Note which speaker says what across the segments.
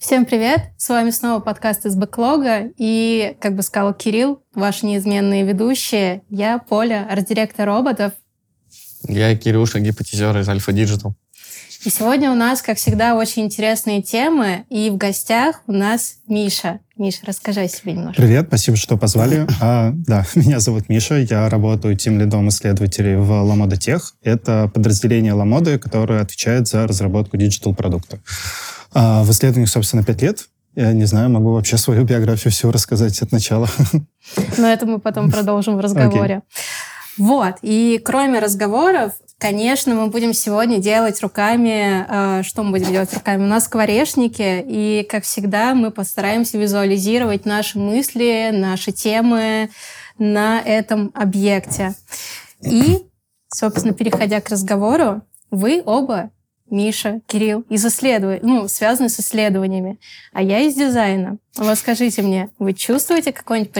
Speaker 1: Всем привет! С вами снова подкаст из бэклога. И, как бы сказал Кирилл, ваши неизменные ведущие. Я Поля, арт-директор роботов.
Speaker 2: Я Кирюша, гипотезер из Alfa Digital.
Speaker 1: И сегодня у нас, как всегда, очень интересные темы. И в гостях у нас Миша. Миша, расскажи о себе немножко.
Speaker 3: Привет, спасибо, что позвали. А, да, меня зовут Миша, я работаю team лидом исследователей в Lamoda Tech. Это подразделение Ламоды, которое отвечает за разработку диджитал-продукта. А, в исследованиях, собственно, пять лет. Я не знаю, могу вообще свою биографию все рассказать от начала.
Speaker 1: Но это мы потом продолжим в разговоре. Okay. Вот, и кроме разговоров, Конечно, мы будем сегодня делать руками, э, что мы будем делать руками? У нас скворечники, и, как всегда, мы постараемся визуализировать наши мысли, наши темы на этом объекте. И, собственно, переходя к разговору, вы оба, Миша, Кирилл, из исследований, ну, связаны с исследованиями, а я из дизайна. Вот скажите мне, вы чувствуете какое-нибудь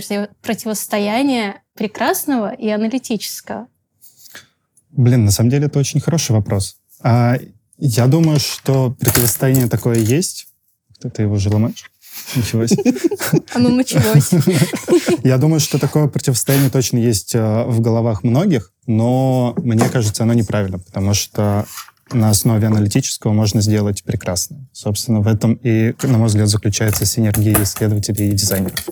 Speaker 1: противостояние прекрасного и аналитического?
Speaker 3: Блин, на самом деле это очень хороший вопрос. А, я думаю, что противостояние такое есть. Ты его же ломаешь?
Speaker 1: Началось. Оно началось.
Speaker 3: Я думаю, что такое противостояние точно есть э, в головах многих, но мне кажется, оно неправильно, потому что на основе аналитического можно сделать прекрасно. Собственно, в этом и, на мой взгляд, заключается синергия исследователей и дизайнеров.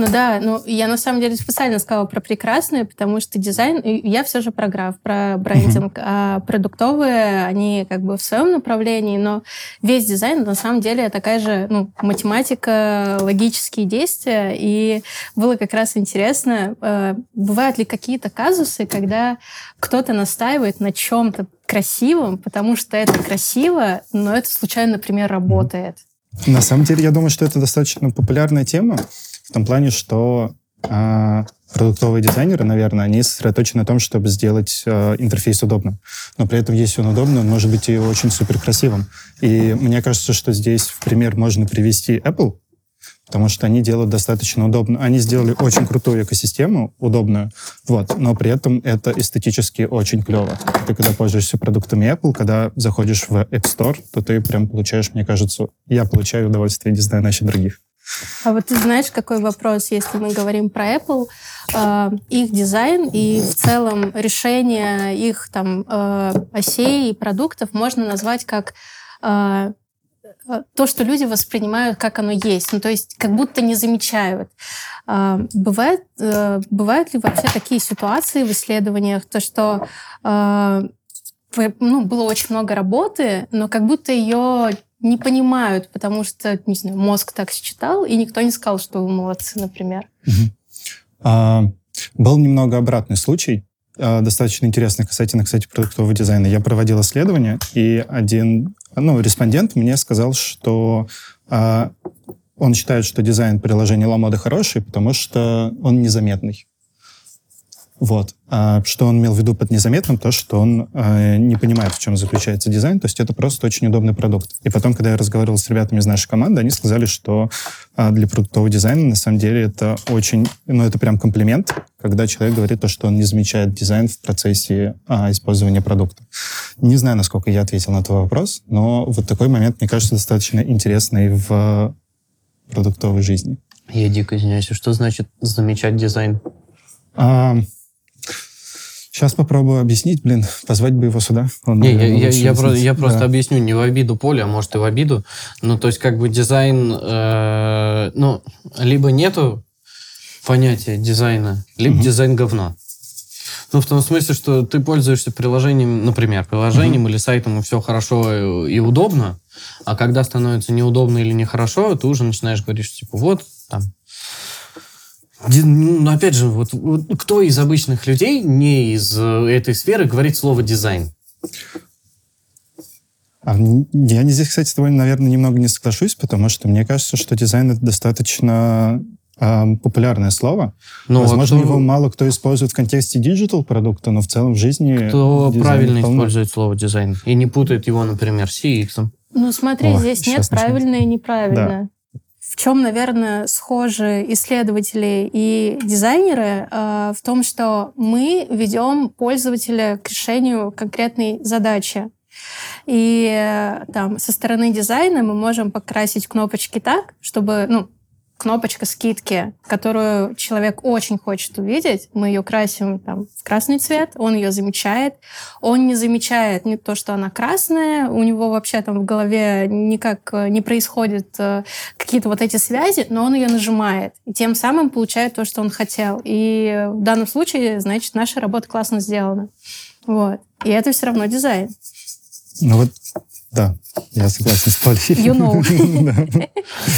Speaker 1: Ну да, ну я на самом деле специально сказала про прекрасное, потому что дизайн, я все же про граф, про брендинг, uh-huh. а продуктовые, они как бы в своем направлении, но весь дизайн на самом деле такая же ну, математика, логические действия, и было как раз интересно, э, бывают ли какие-то казусы, когда кто-то настаивает на чем-то красивым, потому что это красиво, но это случайно, например, работает.
Speaker 3: На самом деле, я думаю, что это достаточно популярная тема в том плане, что э, продуктовые дизайнеры, наверное, они сосредоточены на том, чтобы сделать э, интерфейс удобным. Но при этом, если он удобный, он может быть и очень супер красивым. И мне кажется, что здесь в пример можно привести Apple, потому что они делают достаточно удобно. Они сделали очень крутую экосистему, удобную, вот, но при этом это эстетически очень клево. Ты когда пользуешься продуктами Apple, когда заходишь в App Store, то ты прям получаешь, мне кажется, я получаю удовольствие, не знаю, насчет других.
Speaker 1: А вот ты знаешь, какой вопрос, если мы говорим про Apple, э, их дизайн и в целом решение их там э, осей и продуктов можно назвать как э, то, что люди воспринимают, как оно есть. Ну, то есть как будто не замечают. А, бывает, э, бывают ли вообще такие ситуации в исследованиях, то, что э, ну, было очень много работы, но как будто ее не понимают, потому что, не знаю, мозг так считал, и никто не сказал, что вы молодцы, например.
Speaker 3: А, был немного обратный случай, достаточно интересный касательно, кстати, продуктового дизайна. Я проводил исследование, и один ну, респондент мне сказал, что э, он считает, что дизайн приложения Ламода хороший, потому что он незаметный. Вот. А что он имел в виду под незаметным? То, что он э, не понимает, в чем заключается дизайн. То есть это просто очень удобный продукт. И потом, когда я разговаривал с ребятами из нашей команды, они сказали, что э, для продуктового дизайна на самом деле это очень... Ну, это прям комплимент, когда человек говорит то, что он не замечает дизайн в процессе э, использования продукта. Не знаю, насколько я ответил на твой вопрос, но вот такой момент, мне кажется, достаточно интересный в продуктовой жизни.
Speaker 2: Я дико извиняюсь. А что значит замечать дизайн?
Speaker 3: А, Сейчас попробую объяснить, блин, позвать бы его сюда.
Speaker 2: Он, не, наверное, я, я, я, про, я просто да. объясню, не в обиду поля, а может и в обиду. Ну, то есть, как бы дизайн, э, ну, либо нету понятия дизайна, либо угу. дизайн говна. Ну, в том смысле, что ты пользуешься приложением, например, приложением угу. или сайтом, и все хорошо и, и удобно, а когда становится неудобно или нехорошо, ты уже начинаешь говорить, что, типа, вот, там, ну, опять же, вот, вот кто из обычных людей, не из э, этой сферы, говорит слово дизайн?
Speaker 3: А, я здесь, кстати, с тобой, наверное, немного не соглашусь, потому что мне кажется, что дизайн это достаточно э, популярное слово. Но ну, Возможно, кто... его мало кто использует в контексте диджитал продукта, но в целом в жизни...
Speaker 2: Кто правильно полно... использует слово дизайн и не путает его, например, с CX?
Speaker 1: Ну, смотри, О, здесь нет правильно и неправильно. Да в чем, наверное, схожи исследователи и дизайнеры, э, в том, что мы ведем пользователя к решению конкретной задачи. И э, там со стороны дизайна мы можем покрасить кнопочки так, чтобы, ну, кнопочка скидки, которую человек очень хочет увидеть. Мы ее красим там, в красный цвет, он ее замечает. Он не замечает не то, что она красная, у него вообще там в голове никак э, не происходит э, какие-то вот эти связи, но он ее нажимает. И тем самым получает то, что он хотел. И в данном случае, значит, наша работа классно сделана. Вот. И это все равно дизайн.
Speaker 3: Ну вот да, я согласен с Полей.
Speaker 1: You know.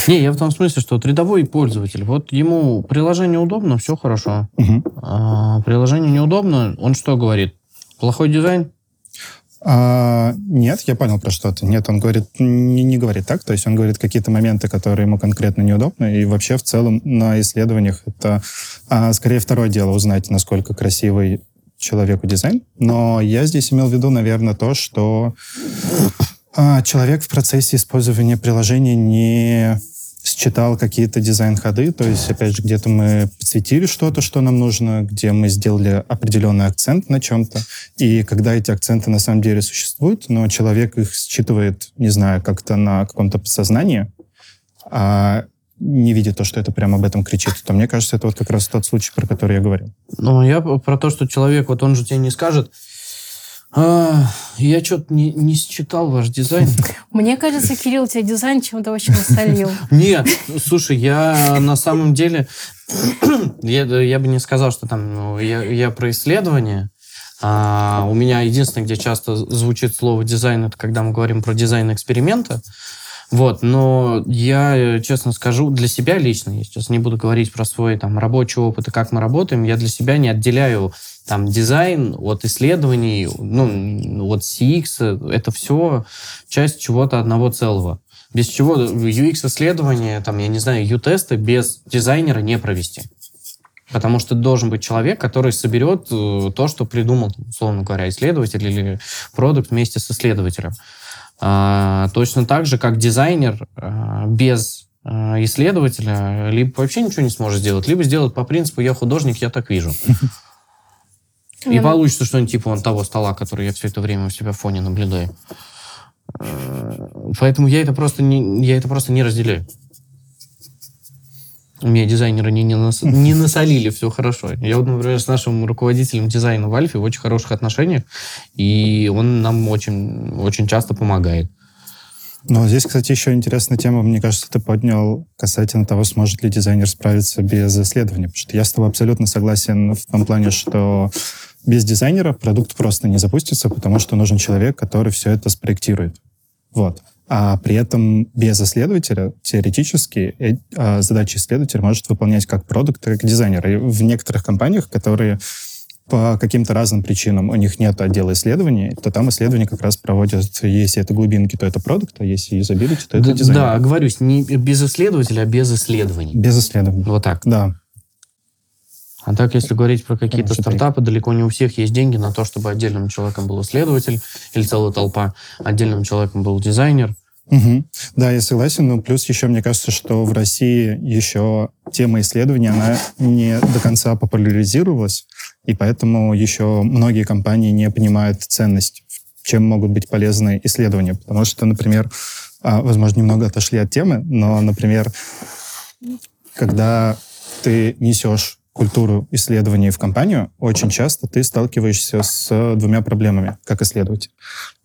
Speaker 2: Не, я в том смысле, что вот рядовой пользователь, вот ему приложение удобно, все хорошо. А приложение неудобно, он что говорит? Плохой дизайн?
Speaker 3: А, нет, я понял про что то Нет, он говорит, не, не говорит так, то есть он говорит какие-то моменты, которые ему конкретно неудобны, и вообще в целом на исследованиях это а, скорее второе дело узнать, насколько красивый человеку дизайн. Но я здесь имел в виду, наверное, то, что а, человек в процессе использования приложения не считал какие-то дизайн-ходы, то есть, опять же, где-то мы подсветили что-то, что нам нужно, где мы сделали определенный акцент на чем-то, и когда эти акценты на самом деле существуют, но человек их считывает, не знаю, как-то на каком-то подсознании, а не видит то, что это прямо об этом кричит, то мне кажется, это вот как раз тот случай, про который я говорил.
Speaker 2: Ну, я про то, что человек, вот он же тебе не скажет, а, я что-то не, не считал ваш дизайн.
Speaker 1: Мне кажется, Кирилл, тебе дизайн чем-то очень насолил.
Speaker 2: Нет, слушай, я на самом деле... я, я бы не сказал, что там... Ну, я, я про исследование. А, у меня единственное, где часто звучит слово дизайн, это когда мы говорим про дизайн эксперимента. Вот, но я, честно скажу, для себя лично, я сейчас не буду говорить про свой там рабочий опыт и как мы работаем, я для себя не отделяю там дизайн от исследований, ну, от CX, это все часть чего-то одного целого. Без чего UX-исследования, там, я не знаю, U-тесты без дизайнера не провести. Потому что должен быть человек, который соберет э, то, что придумал, условно говоря, исследователь или продукт вместе с исследователем. А, точно так же, как дизайнер а, без а, исследователя либо вообще ничего не сможет сделать, либо сделать по принципу «я художник, я так вижу». И получится что-нибудь типа вон того стола, который я все это время у себя в фоне наблюдаю. Поэтому я это просто не, я это просто не разделяю. У меня дизайнеры не, не, нас, не насолили, все хорошо. Я вот, например, с нашим руководителем дизайна в Альфе в очень хороших отношениях, и он нам очень, очень часто помогает.
Speaker 3: Но здесь, кстати, еще интересная тема, мне кажется, ты поднял касательно того, сможет ли дизайнер справиться без исследования. Потому что я с тобой абсолютно согласен в том плане, что без дизайнера продукт просто не запустится, потому что нужен человек, который все это спроектирует. Вот. А при этом без исследователя теоретически э, а, задачи исследователя может выполнять как продукт, так и дизайнер. И в некоторых компаниях, которые по каким-то разным причинам у них нет отдела исследований, то там исследования как раз проводят, если это глубинки, то это продукт, а если юзабилити, то это да, дизайн.
Speaker 2: Да, говорюсь, не без исследователя, а без исследований.
Speaker 3: Без исследований.
Speaker 2: Вот так.
Speaker 3: Да.
Speaker 2: А так, если говорить про какие-то стартапы, далеко не у всех есть деньги на то, чтобы отдельным человеком был исследователь или целая толпа, отдельным человеком был дизайнер.
Speaker 3: Угу. Да, я согласен, но плюс еще мне кажется, что в России еще тема исследования, она не до конца популяризировалась, и поэтому еще многие компании не понимают ценность, чем могут быть полезны исследования. Потому что, например, а, возможно, немного отошли от темы, но, например, когда ты несешь культуру исследований в компанию, очень часто ты сталкиваешься с двумя проблемами, как исследователь.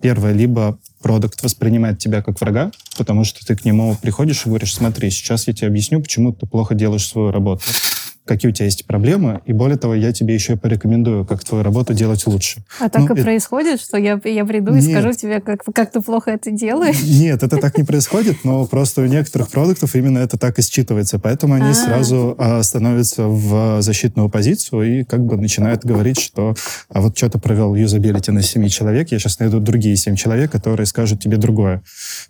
Speaker 3: Первое, либо продукт воспринимает тебя как врага, потому что ты к нему приходишь и говоришь, смотри, сейчас я тебе объясню, почему ты плохо делаешь свою работу какие у тебя есть проблемы, и более того, я тебе еще и порекомендую, как твою работу делать лучше.
Speaker 1: А так ну, и это... происходит, что я, я приду и скажу тебе, как, как ты плохо это делаешь?
Speaker 3: Нет, это так не происходит, но просто у некоторых продуктов именно это так и считывается, поэтому они А-а-а. сразу а, становятся в защитную позицию и как бы начинают говорить, что а вот что ты провел юзабилити на 7 человек, я сейчас найду другие 7 человек, которые скажут тебе другое.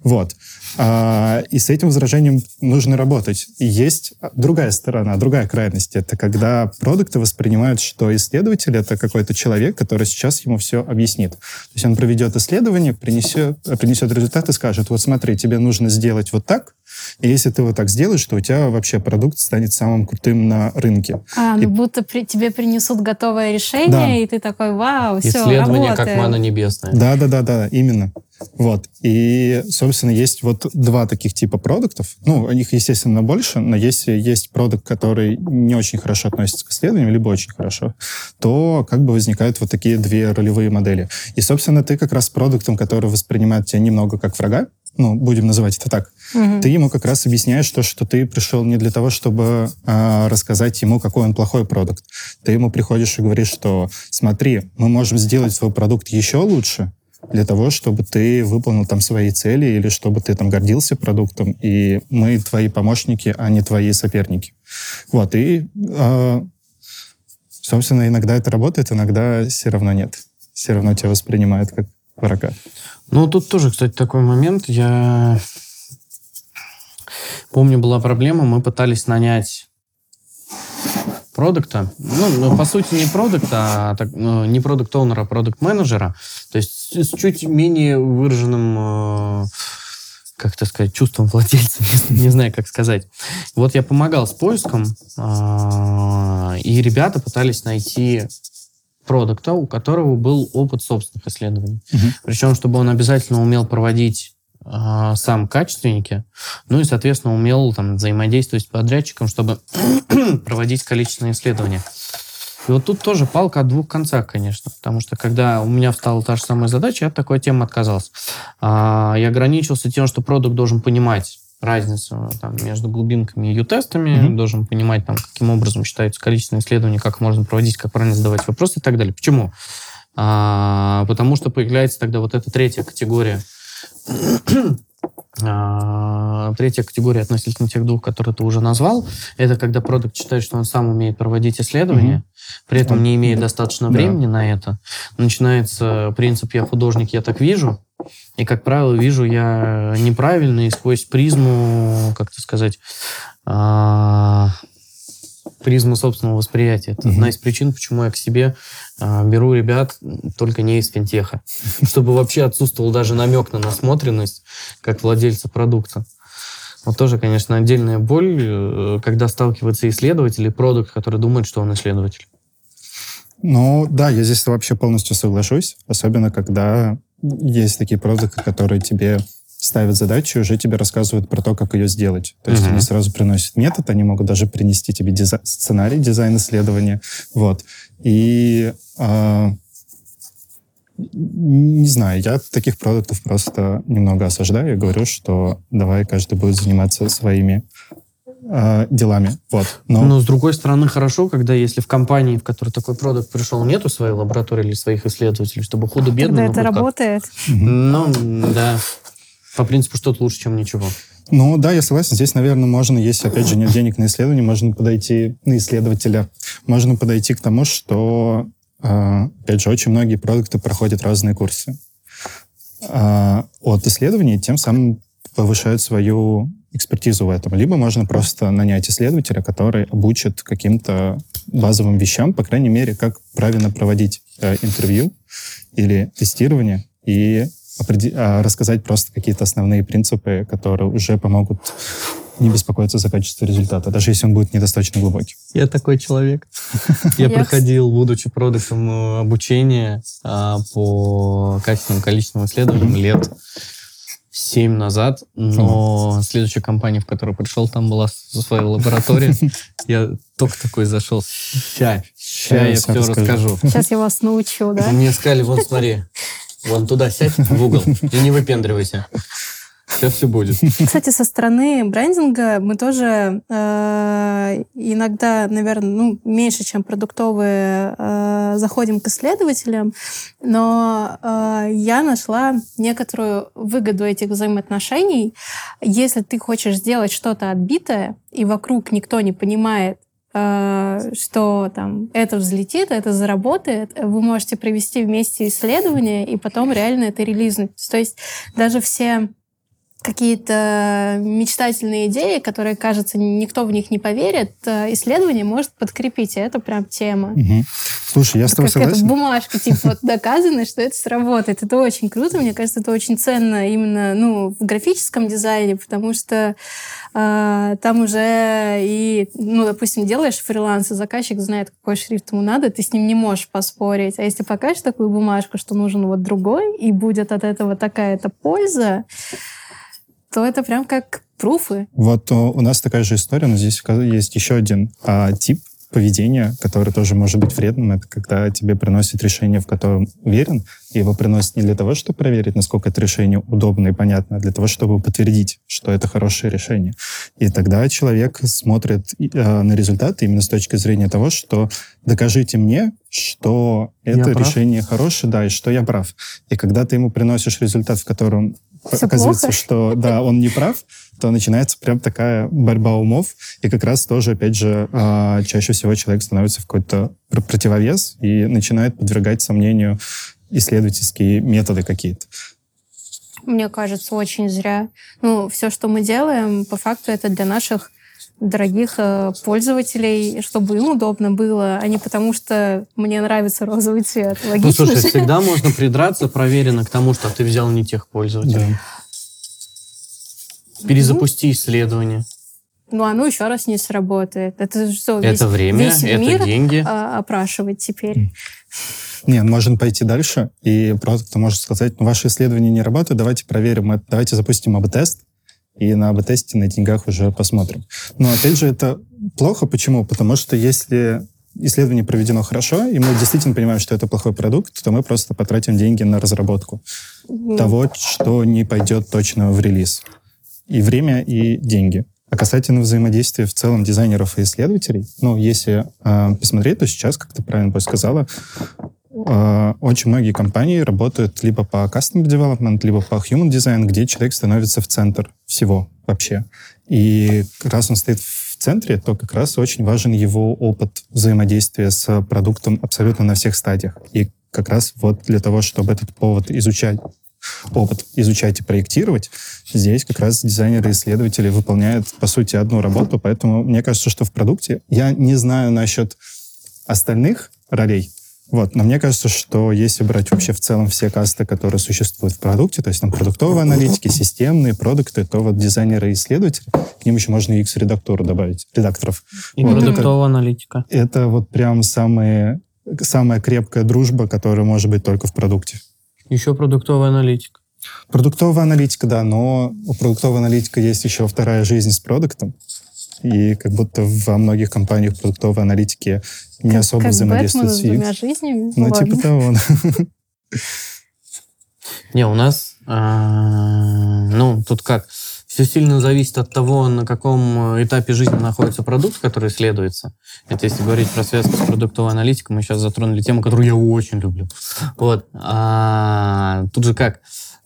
Speaker 3: Вот. А, и с этим возражением нужно работать. И есть другая сторона, другая крайность. Это когда продукты воспринимают, что исследователь — это какой-то человек, который сейчас ему все объяснит. То есть он проведет исследование, принесет, принесет результат и скажет, вот смотри, тебе нужно сделать вот так, И если ты вот так сделаешь, то у тебя вообще продукт станет самым крутым на рынке.
Speaker 1: А, ну
Speaker 3: и...
Speaker 1: будто при, тебе принесут готовое решение, да. и ты такой, вау, все,
Speaker 2: Исследование
Speaker 1: работает.
Speaker 2: как мана небесная.
Speaker 3: Да-да-да, именно. Вот. И, собственно, есть вот два таких типа продуктов. Ну, их, естественно, больше, но если есть продукт, который не очень хорошо относится к исследованию, либо очень хорошо, то как бы возникают вот такие две ролевые модели. И, собственно, ты как раз с продуктом, который воспринимает тебя немного как врага, ну, будем называть это так, угу. ты ему как раз объясняешь то, что ты пришел не для того, чтобы э, рассказать ему, какой он плохой продукт. Ты ему приходишь и говоришь, что смотри, мы можем сделать свой продукт еще лучше, для того, чтобы ты выполнил там свои цели или чтобы ты там гордился продуктом, и мы твои помощники, а не твои соперники. Вот, и, э, собственно, иногда это работает, иногда все равно нет. Все равно тебя воспринимают как врага.
Speaker 2: Ну, тут тоже, кстати, такой момент. Я помню, была проблема, мы пытались нанять продукта, ну, ну, по сути, не продукта, а так, ну, не продукт-оунера, а продукт-менеджера, то есть с чуть менее выраженным, э, как это сказать, чувством владельца, не знаю, как сказать. Вот я помогал с поиском, э, и ребята пытались найти продукта, у которого был опыт собственных исследований. Угу. Причем, чтобы он обязательно умел проводить э, сам качественники, ну и, соответственно, умел там взаимодействовать с подрядчиком, чтобы проводить количественные исследования. И вот тут тоже палка о двух концах, конечно, потому что когда у меня встала та же самая задача, я от такой темы отказался. А, я ограничился тем, что продукт должен понимать разницу там, между глубинками и ю-тестами, mm-hmm. должен понимать, там, каким образом считаются количественные исследования, как можно проводить, как правильно задавать вопросы и так далее. Почему? А, потому что появляется тогда вот эта третья категория а, третья категория относительно тех двух, которые ты уже назвал, это когда продукт считает, что он сам умеет проводить исследования, mm-hmm. при этом не имеет достаточно времени да. на это. Начинается принцип «я художник, я так вижу», и, как правило, вижу я неправильно и сквозь призму, как то сказать, а, призму собственного восприятия. Это одна из причин, почему я к себе э, беру ребят только не из финтеха. Чтобы вообще отсутствовал даже намек на насмотренность как владельца продукта. Вот тоже, конечно, отдельная боль, э, когда сталкивается исследователь и продукт, который думает, что он исследователь.
Speaker 3: Ну, да, я здесь вообще полностью соглашусь. Особенно, когда есть такие продукты, которые тебе ставят задачу и уже тебе рассказывают про то, как ее сделать. То есть uh-huh. они сразу приносят метод, они могут даже принести тебе дизай- сценарий, дизайн исследования. Вот. И э, не знаю, я таких продуктов просто немного осаждаю и говорю, что давай каждый будет заниматься своими э, делами. Вот.
Speaker 2: Но... Но с другой стороны, хорошо, когда если в компании, в которой такой продукт пришел, нету своей лаборатории или своих исследователей, чтобы худо-бедно...
Speaker 1: Когда это работает.
Speaker 2: Ну, да. По принципу, что-то лучше, чем ничего.
Speaker 3: Ну да, я согласен. Здесь, наверное, можно, если, опять же, нет денег на исследование, можно подойти на исследователя. Можно подойти к тому, что, э, опять же, очень многие продукты проходят разные курсы э, от исследований, тем самым повышают свою экспертизу в этом. Либо можно просто нанять исследователя, который обучит каким-то базовым вещам, по крайней мере, как правильно проводить э, интервью или тестирование, и а, рассказать просто какие-то основные принципы, которые уже помогут не беспокоиться за качество результата, даже если он будет недостаточно глубокий.
Speaker 2: Я такой человек. Я проходил, будучи продуктом э, обучения а, по качественным количественным исследованиям лет 7 назад, но следующая компания, в которую пришел, там была своя лаборатория. Я только такой зашел. Ща, ща я все расскажу.
Speaker 1: Сейчас я вас научу, да?
Speaker 2: Мне сказали, вон смотри, Вон туда сядь в угол и не выпендривайся. Сейчас все будет.
Speaker 1: Кстати, со стороны брендинга мы тоже э, иногда, наверное, ну, меньше, чем продуктовые, э, заходим к исследователям, но э, я нашла некоторую выгоду этих взаимоотношений. Если ты хочешь сделать что-то отбитое, и вокруг никто не понимает, что там это взлетит, это заработает, вы можете провести вместе исследование и потом реально это релизнуть. То есть даже все какие-то мечтательные идеи, которые, кажется, никто в них не поверит, э, исследование может подкрепить, и это прям тема.
Speaker 3: Угу. Слушай, я с тобой
Speaker 1: как
Speaker 3: согласен.
Speaker 1: Как бумажка, типа, вот доказано, что это сработает. Это очень круто, мне кажется, это очень ценно именно ну, в графическом дизайне, потому что э, там уже и, ну, допустим, делаешь фриланс, и заказчик знает, какой шрифт ему надо, ты с ним не можешь поспорить. А если покажешь такую бумажку, что нужен вот другой, и будет от этого такая-то польза, то это прям как пруфы.
Speaker 3: Вот у нас такая же история, но здесь есть еще один а, тип поведения, который тоже может быть вредным. Это когда тебе приносят решение, в котором уверен, и его приносят не для того, чтобы проверить, насколько это решение удобно и понятно, а для того, чтобы подтвердить, что это хорошее решение. И тогда человек смотрит э, на результаты именно с точки зрения того, что докажите мне, что это я решение хорошее, да, и что я прав. И когда ты ему приносишь результат, в котором
Speaker 1: все
Speaker 3: оказывается,
Speaker 1: плохо.
Speaker 3: что да, он не прав, то начинается прям такая борьба умов, и как раз тоже, опять же, а, чаще всего человек становится в какой-то противовес и начинает подвергать сомнению исследовательские методы какие-то.
Speaker 1: Мне кажется, очень зря. Ну, все, что мы делаем, по факту это для наших дорогих э, пользователей, чтобы им удобно было, а не потому, что мне нравится розовый цвет. Логично
Speaker 2: ну, слушай, всегда можно придраться проверенно к тому, что ты взял не тех пользователей.
Speaker 3: Да.
Speaker 2: Перезапусти исследование.
Speaker 1: Ну, оно еще раз не сработает. Это что, весь,
Speaker 2: Это время,
Speaker 1: весь
Speaker 2: это
Speaker 1: мир
Speaker 2: деньги.
Speaker 1: а, опрашивать теперь?
Speaker 3: Не, можно пойти дальше, и просто может сказать, ну, ваши исследования не работают, давайте проверим, это, давайте запустим АБ-тест, и на АБ-тесте на деньгах уже посмотрим. Но, опять же, это плохо. Почему? Потому что если исследование проведено хорошо, и мы действительно понимаем, что это плохой продукт, то мы просто потратим деньги на разработку
Speaker 1: Ну,
Speaker 3: того, что не пойдет точно в релиз. И время, и деньги. А касательно взаимодействия в целом дизайнеров и исследователей, ну, если э, посмотреть, то сейчас, как ты правильно сказала, э, очень многие компании работают либо по custom development, либо по human design, где человек становится в центр всего вообще. И как раз он стоит в центре, то как раз очень важен его опыт взаимодействия с продуктом абсолютно на всех стадиях. И как раз вот для того, чтобы этот повод изучать, опыт изучать и проектировать, здесь как раз дизайнеры и исследователи выполняют, по сути, одну работу. Поэтому мне кажется, что в продукте я не знаю насчет остальных ролей, вот. Но мне кажется, что если брать вообще в целом все касты, которые существуют в продукте, то есть там продуктовые аналитики, системные продукты, то вот дизайнеры и исследователи, к ним еще можно UX-редактуру добавить, редакторов.
Speaker 2: И
Speaker 3: вот
Speaker 2: продуктовая это, аналитика.
Speaker 3: Это вот прям самые, самая крепкая дружба, которая может быть только в продукте.
Speaker 2: Еще продуктовая аналитика.
Speaker 3: Продуктовая аналитика, да, но у продуктовой аналитика есть еще вторая жизнь с продуктом. И как будто во многих компаниях продуктовой аналитики не
Speaker 1: как,
Speaker 3: особо
Speaker 1: как
Speaker 3: взаимодействуют
Speaker 1: с двумя жизнями.
Speaker 3: Ну,
Speaker 1: Ладно.
Speaker 3: типа того.
Speaker 2: Не, у нас, а, ну, тут как, все сильно зависит от того, на каком этапе жизни находится продукт, который исследуется. Это если говорить про связку с продуктовой аналитикой, мы сейчас затронули тему, которую я очень люблю. Вот. А, тут же как,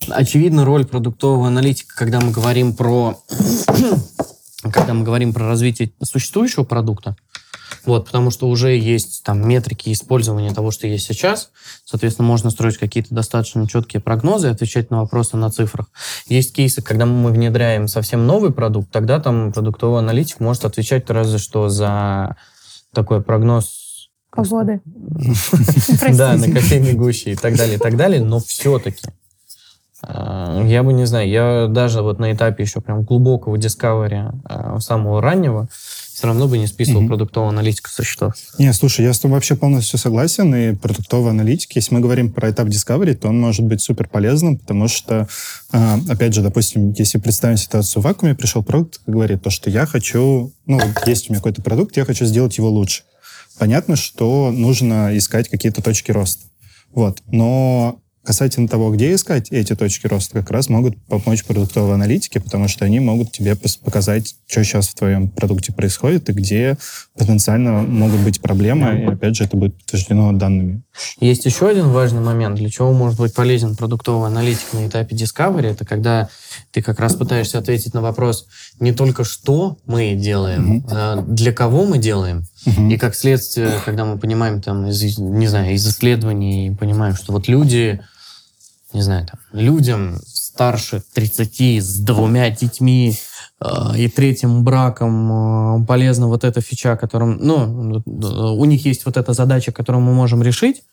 Speaker 2: очевидно, роль продуктового аналитика, когда мы говорим про когда мы говорим про развитие существующего продукта, вот, потому что уже есть там метрики использования того, что есть сейчас. Соответственно, можно строить какие-то достаточно четкие прогнозы, отвечать на вопросы на цифрах. Есть кейсы, когда мы внедряем совсем новый продукт, тогда там продуктовый аналитик может отвечать разве что за такой прогноз
Speaker 1: Погоды.
Speaker 2: Да, на кофейной гуще и так далее, и так далее, но все-таки я бы не знаю, я даже вот на этапе еще прям глубокого discovery, самого раннего, все равно бы не списывал mm-hmm. продуктовую аналитику со счетов.
Speaker 3: Не, слушай, я с тобой вообще полностью согласен, и продуктовая аналитика, если мы говорим про этап discovery, то он может быть супер полезным, потому что, опять же, допустим, если представим ситуацию в вакууме, пришел продукт и говорит то, что я хочу, ну, есть у меня какой-то продукт, я хочу сделать его лучше. Понятно, что нужно искать какие-то точки роста. Вот. Но Касательно того, где искать эти точки роста, как раз могут помочь продуктовые аналитики, потому что они могут тебе показать, что сейчас в твоем продукте происходит и где потенциально могут быть проблемы, и опять же это будет подтверждено данными.
Speaker 2: Есть еще один важный момент, для чего может быть полезен продуктовый аналитик на этапе Discovery, это когда ты как раз пытаешься ответить на вопрос не только что мы делаем, mm-hmm. а для кого мы делаем. И как следствие, когда мы понимаем там, из, не знаю, из исследований, понимаем, что вот люди, не знаю, там, людям старше 30 с двумя детьми э, и третьим браком э, полезна вот эта фича, которым, ну, у них есть вот эта задача, которую мы можем решить.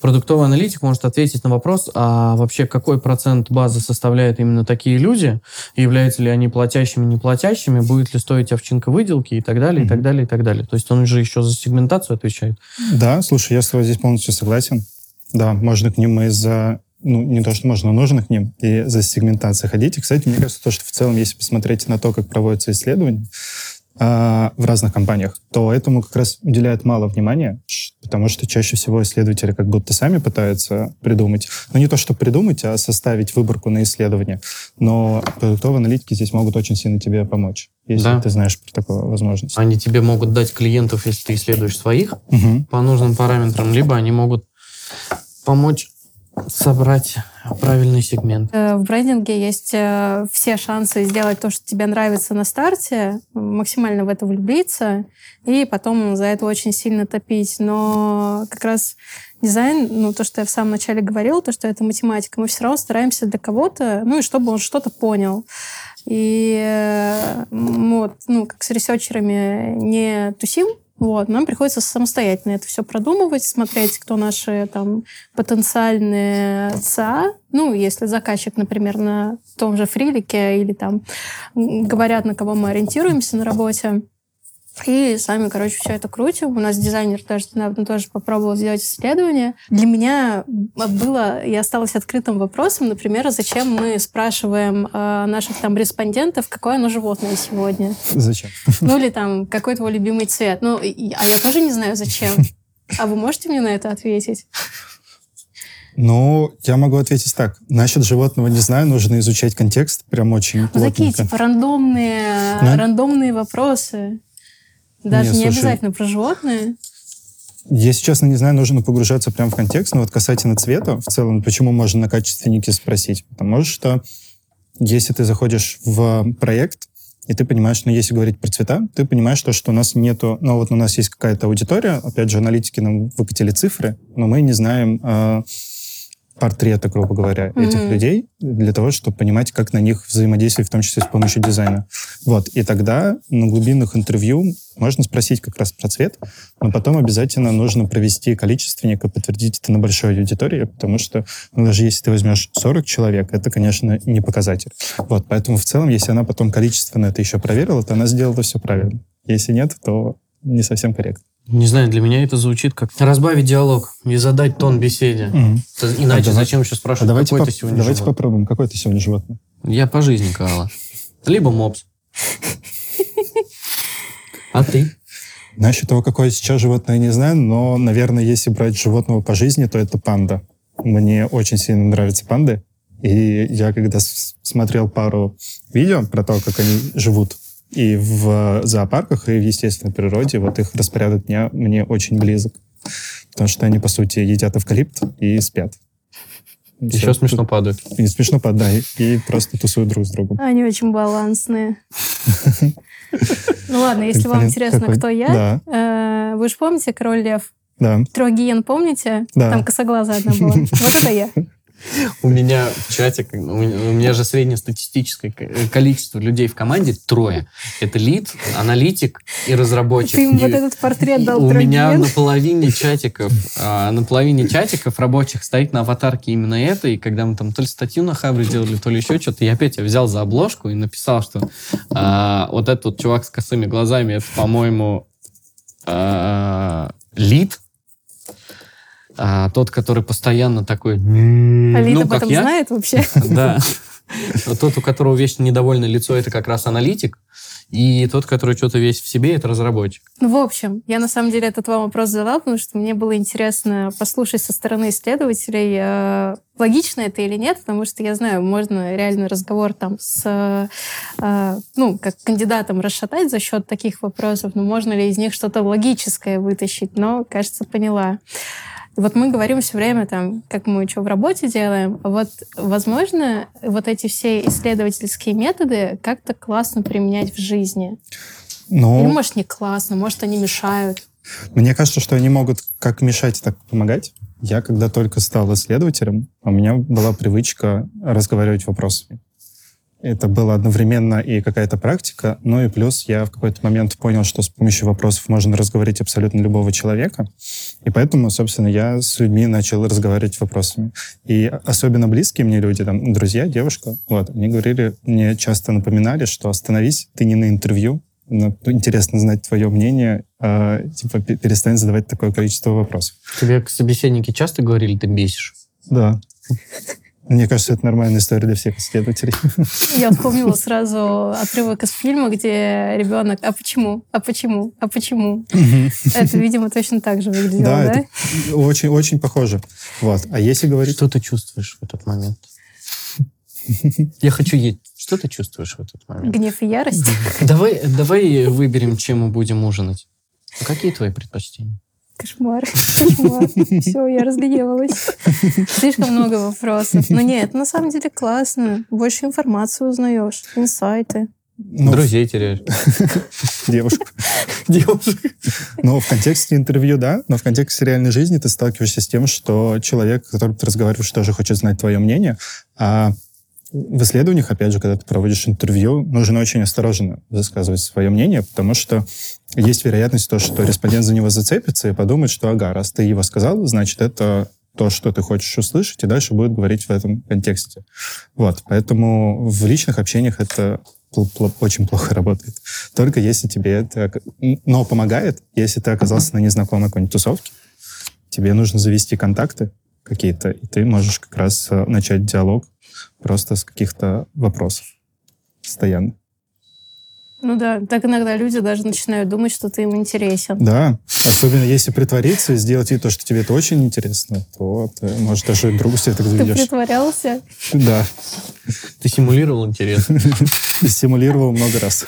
Speaker 2: Продуктовый аналитик может ответить на вопрос, а вообще какой процент базы составляют именно такие люди, являются ли они платящими, не платящими, будет ли стоить овчинка выделки и так далее, mm-hmm. и так далее, и так далее. То есть он же еще за сегментацию отвечает.
Speaker 3: Да, слушай, я с тобой здесь полностью согласен. Да, можно к ним и за ну, не то, что можно, нужно к ним и за сегментацией ходить. И, кстати, мне кажется, то, что в целом, если посмотреть на то, как проводятся исследования а, в разных компаниях, то этому как раз уделяют мало внимания, потому что чаще всего исследователи как будто сами пытаются придумать. Ну, не то, что придумать, а составить выборку на исследование. Но продуктовые аналитики здесь могут очень сильно тебе помочь, если да. ты знаешь про такую возможность.
Speaker 2: Они тебе могут дать клиентов, если ты исследуешь своих угу. по нужным параметрам, либо они могут помочь собрать правильный сегмент.
Speaker 1: Э, в брендинге есть э, все шансы сделать то, что тебе нравится на старте, максимально в это влюбиться, и потом за это очень сильно топить. Но как раз дизайн, ну, то, что я в самом начале говорила, то, что это математика, мы все равно стараемся для кого-то, ну, и чтобы он что-то понял. И вот, ну, как с ресерчерами не тусим, вот, нам приходится самостоятельно это все продумывать, смотреть, кто наши там потенциальные ЦА. Ну, если заказчик, например, на том же фрилике или там говорят, на кого мы ориентируемся на работе. И сами, короче, все это крутим. У нас дизайнер даже недавно тоже попробовал сделать исследование. Для меня было и осталось открытым вопросом, например, зачем мы спрашиваем э, наших там респондентов, какое оно животное сегодня.
Speaker 3: Зачем?
Speaker 1: Ну или там, какой твой любимый цвет. Ну, и, а я тоже не знаю, зачем. А вы можете мне на это ответить?
Speaker 3: Ну, я могу ответить так. Насчет животного не знаю, нужно изучать контекст прям очень
Speaker 1: ну, Такие, типа, рандомные, да? рандомные вопросы. Даже Нет, не слушай, обязательно про животные.
Speaker 3: Если честно, не знаю, нужно погружаться прямо в контекст, но вот касательно цвета, в целом, почему можно на качественнике спросить? Потому что если ты заходишь в проект, и ты понимаешь, ну, если говорить про цвета, ты понимаешь то, что у нас нету... Ну, вот у нас есть какая-то аудитория, опять же, аналитики нам выкатили цифры, но мы не знаем, э, портрета, грубо говоря, mm-hmm. этих людей для того, чтобы понимать, как на них взаимодействовать, в том числе с помощью дизайна. Вот. И тогда на глубинных интервью можно спросить как раз про цвет, но потом обязательно нужно провести количественник и подтвердить это на большой аудитории, потому что ну, даже если ты возьмешь 40 человек, это, конечно, не показатель. Вот. Поэтому в целом, если она потом количественно это еще проверила, то она сделала все правильно. Если нет, то не совсем корректно.
Speaker 2: Не знаю, для меня это звучит как разбавить диалог и задать тон беседе. Mm. Иначе а зачем еще спрашивать, а давайте какой ты сегодня
Speaker 3: Давайте
Speaker 2: животное?
Speaker 3: попробуем, какой ты сегодня животное?
Speaker 2: Я по жизни Каала. Либо мопс. А ты?
Speaker 3: Насчет того, какое сейчас животное, не знаю, но, наверное, если брать животного по жизни, то это панда. Мне очень сильно нравятся панды. И я когда смотрел пару видео про то, как они живут и в зоопарках, и в естественной природе, вот их распорядок дня мне очень близок. Потому что они, по сути, едят эвкалипт и спят.
Speaker 2: Еще Все. смешно падают.
Speaker 3: И смешно падают, и просто тусуют друг с другом.
Speaker 1: Они очень балансные. Ну ладно, если вам интересно, кто я, э, вы же помните «Король лев»?
Speaker 3: Да.
Speaker 1: Трогиен помните?
Speaker 3: Да.
Speaker 1: Там косоглазая одна была. Вот это я.
Speaker 2: У меня в чате, у меня же среднестатистическое количество людей в команде трое. Это лид, аналитик и разработчик.
Speaker 1: Ты им вот этот портрет дал
Speaker 2: У меня на половине чатиков, а, на половине чатиков рабочих стоит на аватарке именно это, и когда мы там то ли статью на Хабре делали, то ли еще что-то, я опять взял за обложку и написал, что а, вот этот чувак с косыми глазами, это, по-моему, а, лид, а тот, который постоянно такой...
Speaker 1: Алита ну, об этом я. знает вообще?
Speaker 2: Да. Тот, у которого вечно недовольное лицо, это как раз аналитик. И тот, который что-то весь в себе, это разработчик.
Speaker 1: Ну, в общем, я на самом деле этот вам вопрос задала, потому что мне было интересно послушать со стороны исследователей, э, логично это или нет, потому что я знаю, можно реально разговор там с, э, ну, как кандидатом расшатать за счет таких вопросов, но можно ли из них что-то логическое вытащить, но, кажется, поняла. Вот мы говорим все время, там, как мы что в работе делаем, а вот, возможно, вот эти все исследовательские методы как-то классно применять в жизни.
Speaker 3: Ну,
Speaker 1: Или, может, не классно, может, они мешают.
Speaker 3: Мне кажется, что они могут как мешать, так и помогать. Я когда только стал исследователем, у меня была привычка разговаривать вопросами. Это было одновременно и какая-то практика, ну и плюс я в какой-то момент понял, что с помощью вопросов можно разговорить абсолютно любого человека. И поэтому, собственно, я с людьми начал разговаривать вопросами. И особенно близкие мне люди, там, друзья, девушка, вот, они говорили, мне часто напоминали, что остановись, ты не на интервью, интересно знать твое мнение, а, типа перестань задавать такое количество вопросов.
Speaker 2: Тебе собеседники часто говорили, ты бесишь?
Speaker 3: Да. Мне кажется, это нормальная история для всех исследователей.
Speaker 1: Я вспомнила сразу отрывок из фильма, где ребенок «А почему? А почему? А почему?» Это, видимо, точно так же выглядело, да?
Speaker 3: да? очень, очень похоже. Вот. А если говорить...
Speaker 2: Что ты чувствуешь в этот момент? Я хочу есть. Что ты чувствуешь в этот момент?
Speaker 1: Гнев и ярость.
Speaker 2: Давай, давай выберем, чем мы будем ужинать. А какие твои предпочтения?
Speaker 1: Кошмар. Кошмар. Все, я разгневалась. Слишком много вопросов. Но нет, на самом деле классно. Больше информации узнаешь, инсайты.
Speaker 2: Ну, Друзей теряешь.
Speaker 3: Девушку.
Speaker 2: Девушек.
Speaker 3: Ну, в контексте интервью, да, но в контексте реальной жизни ты сталкиваешься с тем, что человек, с которым ты разговариваешь, тоже хочет знать твое мнение, а в исследованиях, опять же, когда ты проводишь интервью, нужно очень осторожно высказывать свое мнение, потому что есть вероятность то, что респондент за него зацепится и подумает, что ага, раз ты его сказал, значит, это то, что ты хочешь услышать, и дальше будет говорить в этом контексте. Вот, поэтому в личных общениях это очень плохо работает. Только если тебе это... Но помогает, если ты оказался на незнакомой какой-нибудь тусовке, тебе нужно завести контакты какие-то, и ты можешь как раз э, начать диалог просто с каких-то вопросов постоянно.
Speaker 1: Ну да, так иногда люди даже начинают думать, что ты им интересен.
Speaker 3: Да, особенно если притвориться и сделать вид, то, что тебе это очень интересно, то ты, может, даже другу себе так заведешь.
Speaker 1: Ты притворялся?
Speaker 3: Да.
Speaker 2: Ты симулировал интерес?
Speaker 3: Симулировал много раз.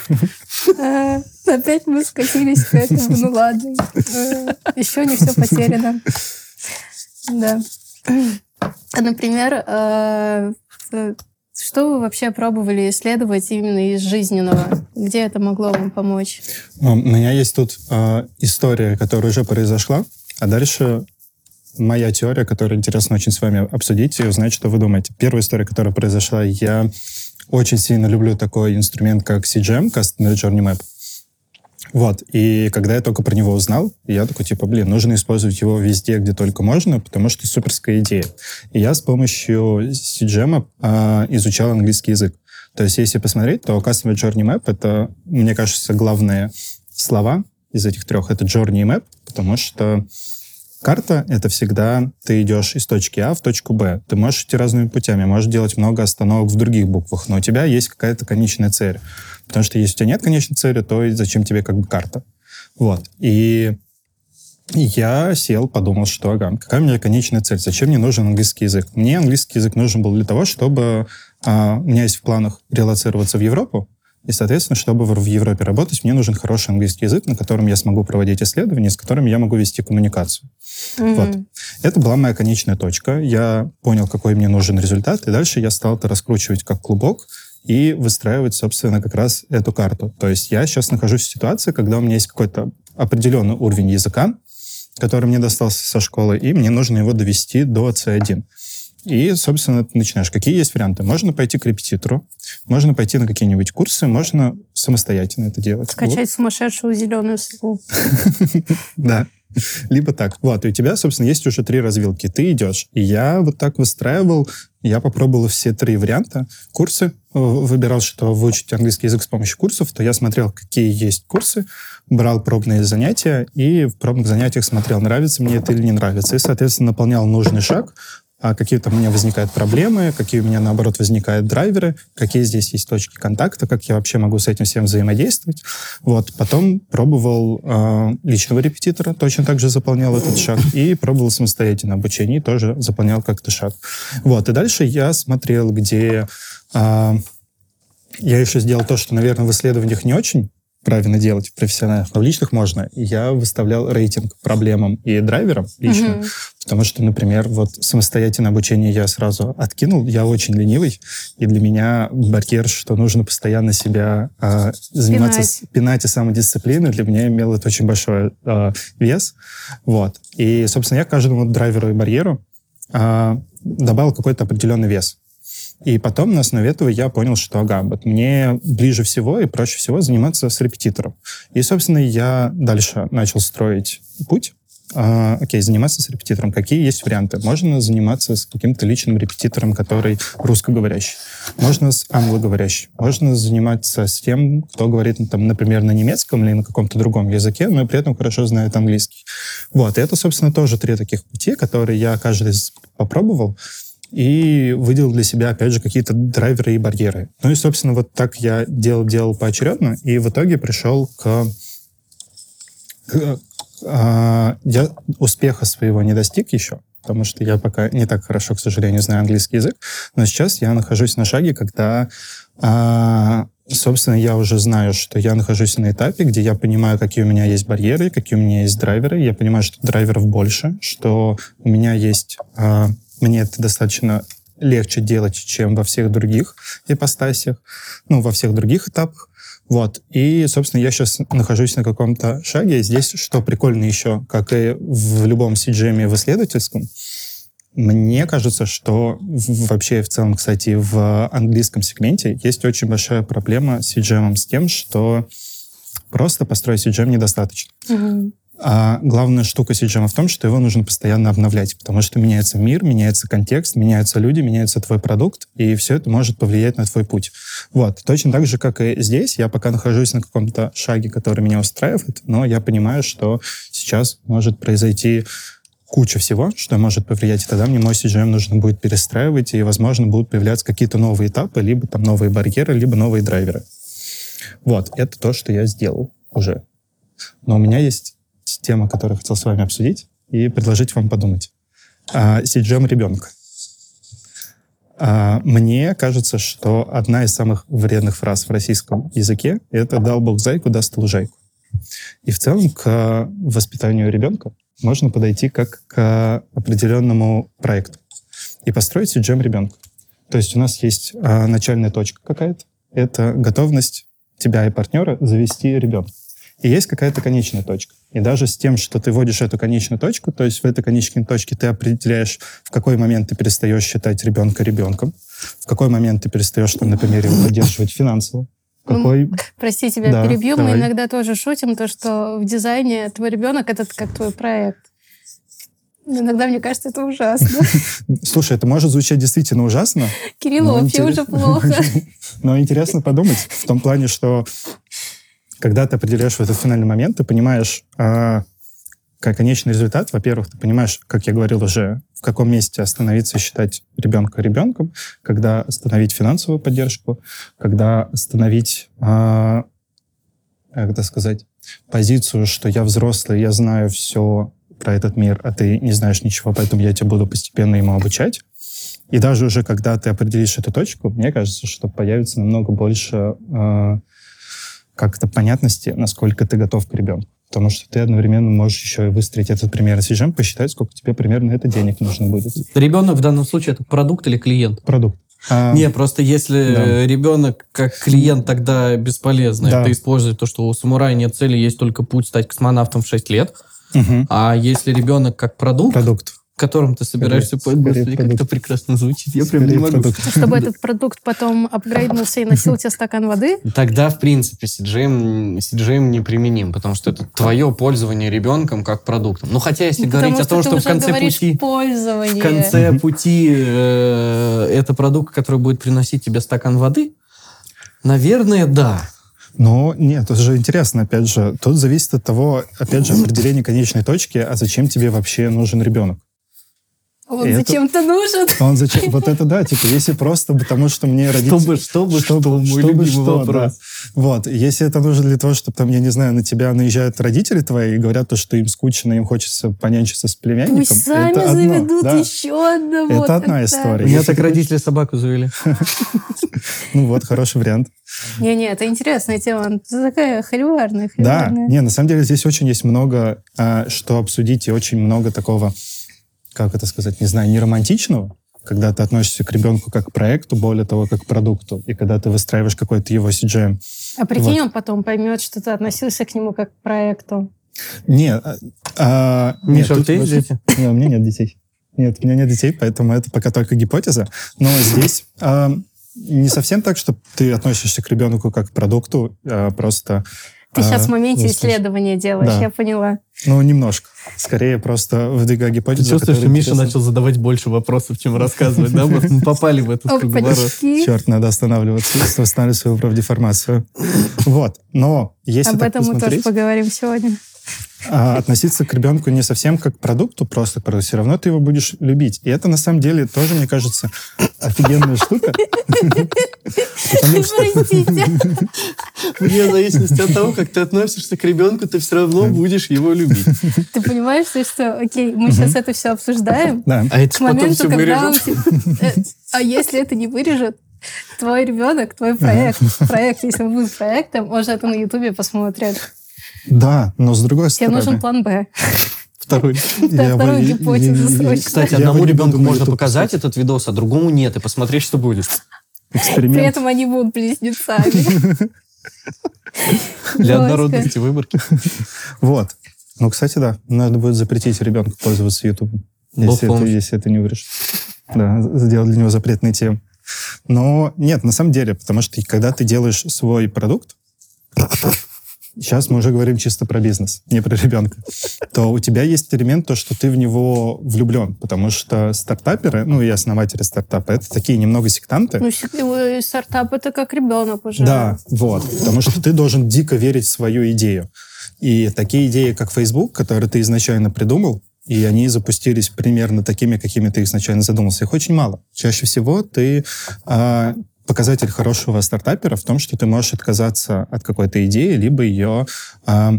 Speaker 1: А, опять мы скатились к этому. Ну ладно. А, еще не все потеряно. Да. Например, э, что вы вообще пробовали исследовать именно из жизненного? Где это могло вам помочь?
Speaker 3: У меня есть тут э, история, которая уже произошла, а дальше моя теория, которую интересно очень с вами обсудить и узнать, что вы думаете. Первая история, которая произошла, я очень сильно люблю такой инструмент, как CGM, Customer Journey Map. Вот, и когда я только про него узнал, я такой, типа, блин, нужно использовать его везде, где только можно, потому что суперская идея. И я с помощью CGM э, изучал английский язык. То есть, если посмотреть, то Customer Journey Map — это, мне кажется, главные слова из этих трех. Это Journey Map, потому что карта — это всегда ты идешь из точки А в точку Б. Ты можешь идти разными путями, можешь делать много остановок в других буквах, но у тебя есть какая-то конечная цель. Потому что если у тебя нет конечной цели, то зачем тебе как бы карта? Вот. И я сел, подумал, что, ага, какая у меня конечная цель? Зачем мне нужен английский язык? Мне английский язык нужен был для того, чтобы а, у меня есть в планах релацироваться в Европу, и, соответственно, чтобы в Европе работать, мне нужен хороший английский язык, на котором я смогу проводить исследования, с которыми я могу вести коммуникацию. Mm-hmm. Вот. Это была моя конечная точка. Я понял, какой мне нужен результат, и дальше я стал это раскручивать как клубок, и выстраивать, собственно, как раз эту карту. То есть я сейчас нахожусь в ситуации, когда у меня есть какой-то определенный уровень языка, который мне достался со школы, и мне нужно его довести до C1. И, собственно, ты начинаешь. Какие есть варианты? Можно пойти к репетитору, можно пойти на какие-нибудь курсы, можно самостоятельно это делать.
Speaker 1: Скачать вот. сумасшедшую зеленую слугу.
Speaker 3: Да. Либо так. Вот, и у тебя, собственно, есть уже три развилки. Ты идешь. И я вот так выстраивал, я попробовал все три варианта. Курсы, э, выбирал, что выучить английский язык с помощью курсов, то я смотрел, какие есть курсы, брал пробные занятия и в пробных занятиях смотрел, нравится мне это или не нравится. И, соответственно, наполнял нужный шаг а какие там у меня возникают проблемы, какие у меня, наоборот, возникают драйверы, какие здесь есть точки контакта, как я вообще могу с этим всем взаимодействовать. Вот. Потом пробовал э, личного репетитора, точно так же заполнял этот шаг, и пробовал самостоятельно обучение, тоже заполнял как-то шаг. Вот. И дальше я смотрел, где... Э, я еще сделал то, что, наверное, в исследованиях не очень правильно делать в профессиональных, но в личных можно. Я выставлял рейтинг проблемам и драйверам лично, mm-hmm. потому что, например, вот самостоятельное обучение я сразу откинул, я очень ленивый, и для меня барьер, что нужно постоянно себя э, заниматься пинать. пинать и самодисциплиной, для меня имел это очень большой э, вес. Вот. И, собственно, я каждому драйверу и барьеру э, добавил какой-то определенный вес. И потом на основе этого я понял, что, ага, вот мне ближе всего и проще всего заниматься с репетитором. И, собственно, я дальше начал строить путь. А, окей, заниматься с репетитором. Какие есть варианты? Можно заниматься с каким-то личным репетитором, который русскоговорящий. Можно с англоговорящим. Можно заниматься с тем, кто говорит, там, например, на немецком или на каком-то другом языке, но при этом хорошо знает английский. Вот, и это, собственно, тоже три таких пути, которые я каждый попробовал и выделил для себя, опять же, какие-то драйверы и барьеры. Ну и, собственно, вот так я делал, делал поочередно, и в итоге пришел к... к а, я успеха своего не достиг еще, потому что я пока не так хорошо, к сожалению, знаю английский язык, но сейчас я нахожусь на шаге, когда а, собственно, я уже знаю, что я нахожусь на этапе, где я понимаю, какие у меня есть барьеры, какие у меня есть драйверы. Я понимаю, что драйверов больше, что у меня есть а, мне это достаточно легче делать, чем во всех других ипостасях, ну, во всех других этапах. Вот. И, собственно, я сейчас нахожусь на каком-то шаге. Здесь, что прикольно еще, как и в любом CGM в исследовательском, мне кажется, что вообще в целом, кстати, в английском сегменте есть очень большая проблема с CGM с тем, что просто построить CGM недостаточно. Mm-hmm. А главная штука CGM в том, что его нужно постоянно обновлять, потому что меняется мир, меняется контекст, меняются люди, меняется твой продукт, и все это может повлиять на твой путь. Вот. Точно так же, как и здесь, я пока нахожусь на каком-то шаге, который меня устраивает, но я понимаю, что сейчас может произойти куча всего, что может повлиять, и тогда мне мой CGM нужно будет перестраивать, и, возможно, будут появляться какие-то новые этапы, либо там новые барьеры, либо новые драйверы. Вот, это то, что я сделал уже. Но у меня есть тема, которую хотел с вами обсудить и предложить вам подумать. А, Сиджем ребенка. А, мне кажется, что одна из самых вредных фраз в российском языке — это «дал Бог зайку, даст лужайку». И в целом к воспитанию ребенка можно подойти как к определенному проекту и построить сиджем ребенка. То есть у нас есть а, начальная точка какая-то, это готовность тебя и партнера завести ребенка. И есть какая-то конечная точка. И даже с тем, что ты вводишь эту конечную точку, то есть в этой конечной точке ты определяешь, в какой момент ты перестаешь считать ребенка ребенком, в какой момент ты перестаешь, там, например, его поддерживать финансово,
Speaker 1: ну, какой... Прости, тебя да, перебью. Давай. Мы иногда тоже шутим, то, что в дизайне твой ребенок — это как твой проект. Иногда мне кажется, это ужасно.
Speaker 3: Слушай, это может звучать действительно ужасно.
Speaker 1: Кириллу вообще интерес... уже плохо.
Speaker 3: Но интересно подумать в том плане, что когда ты определяешь в этот финальный момент, ты понимаешь э, как конечный результат. Во-первых, ты понимаешь, как я говорил уже, в каком месте остановиться и считать ребенка ребенком, когда остановить финансовую поддержку, когда остановить, э, как это сказать, позицию, что я взрослый, я знаю все про этот мир, а ты не знаешь ничего, поэтому я тебя буду постепенно ему обучать. И даже уже когда ты определишь эту точку, мне кажется, что появится намного больше э, как-то понятности, насколько ты готов к ребенку. Потому что ты одновременно можешь еще и выстроить этот пример CGM, посчитать, сколько тебе примерно это денег нужно будет.
Speaker 2: Ребенок в данном случае это продукт или клиент?
Speaker 3: Продукт.
Speaker 2: А, Не, просто если да. ребенок как клиент, тогда бесполезно. Да. Это использовать то, что у самурая нет цели, есть только путь стать космонавтом в 6 лет. Угу. А если ребенок как продукт,
Speaker 3: продукт
Speaker 2: которым ты собираешься пользоваться, как это прекрасно звучит. Я прям не могу. Продукт.
Speaker 1: Чтобы этот продукт потом апгрейднулся и носил тебе стакан воды?
Speaker 2: Тогда, в принципе, CGM, CGM неприменим, потому что это твое пользование ребенком как продуктом. Ну, хотя, если потому говорить о том, что, что в конце пути...
Speaker 1: Пользование.
Speaker 2: В конце пути э, это продукт, который будет приносить тебе стакан воды, наверное, да.
Speaker 3: Но нет, это же интересно, опять же. Тут зависит от того, опять же, определения конечной точки, а зачем тебе вообще нужен ребенок.
Speaker 1: Он зачем-то нужен.
Speaker 3: Он зачем? Вот это да, типа, если просто потому, что мне родители...
Speaker 2: Чтобы, чтобы, чтобы, что, мой чтобы что, вопрос. Да.
Speaker 3: Вот, если это нужно для того, чтобы там, я не знаю, на тебя наезжают родители твои и говорят то, что им скучно, им хочется понянчиться с племянником. Пусть
Speaker 1: сами это одно, заведут да. еще одного.
Speaker 3: Это одна история.
Speaker 2: У меня так родители собаку завели.
Speaker 3: Ну вот, хороший вариант.
Speaker 1: Не-не, это интересная тема. Такая холиварная.
Speaker 3: Да, не, на самом деле здесь очень есть много, а, что обсудить, и очень много такого как это сказать, не знаю, не романтичного, когда ты относишься к ребенку как к проекту, более того, как к продукту, и когда ты выстраиваешь какой-то его CGM.
Speaker 1: А прикинь, вот. он потом поймет, что ты относился к нему как к проекту.
Speaker 3: Нет. А, а
Speaker 2: Миша, нет, у тебя есть дети?
Speaker 3: Нет, у меня нет детей. Нет, у меня нет детей, поэтому это пока только гипотеза. Но здесь а, не совсем так, что ты относишься к ребенку как к продукту, а просто
Speaker 1: ты а, сейчас в моменте исследования делаешь, да. я поняла.
Speaker 3: Ну, немножко. Скорее просто выдвигаю гипотезу.
Speaker 2: Ты чувствуешь, что Миша начал задавать больше вопросов, чем рассказывать, да? Вот мы попали в этот круговорот.
Speaker 3: Черт, надо останавливаться, восстанавливать свою правдеформацию. Вот. Но если
Speaker 1: Об этом мы тоже поговорим сегодня
Speaker 3: а относиться к ребенку не совсем как к продукту, просто к все равно ты его будешь любить. И это на самом деле тоже, мне кажется, офигенная штука.
Speaker 2: Вне зависимости от того, как ты относишься к ребенку, ты все равно будешь его любить.
Speaker 1: Ты понимаешь, что, окей, мы сейчас это все обсуждаем.
Speaker 3: Да.
Speaker 2: А это потом все вырежут.
Speaker 1: Э, а если это не вырежет, твой ребенок, твой проект, проект, если он будет проектом, может, это на Ютубе посмотрят.
Speaker 3: Да, но с другой
Speaker 1: стороны...
Speaker 3: Тебе
Speaker 1: нужен план «Б».
Speaker 3: Второй.
Speaker 1: Вторую гипотезу срочно.
Speaker 2: Кстати, одному ребенку можно показать этот видос, а другому нет, и посмотреть, что будет.
Speaker 3: Эксперимент.
Speaker 1: При этом они будут близнецами.
Speaker 2: Для однородности выборки.
Speaker 3: Вот. Ну, кстати, да, надо будет запретить ребенку пользоваться YouTube, если это, если это не вырежет. Да, сделать для него запретные темы. Но нет, на самом деле, потому что когда ты делаешь свой продукт, сейчас мы уже говорим чисто про бизнес, не про ребенка, то у тебя есть элемент то, что ты в него влюблен, потому что стартаперы, ну и основатели стартапа, это такие немного сектанты.
Speaker 1: Ну, стартап это как ребенок уже.
Speaker 3: Да, вот, потому что ты должен дико верить в свою идею. И такие идеи, как Facebook, которые ты изначально придумал, и они запустились примерно такими, какими ты изначально задумался. Их очень мало. Чаще всего ты а, показатель хорошего стартапера в том, что ты можешь отказаться от какой-то идеи, либо ее э,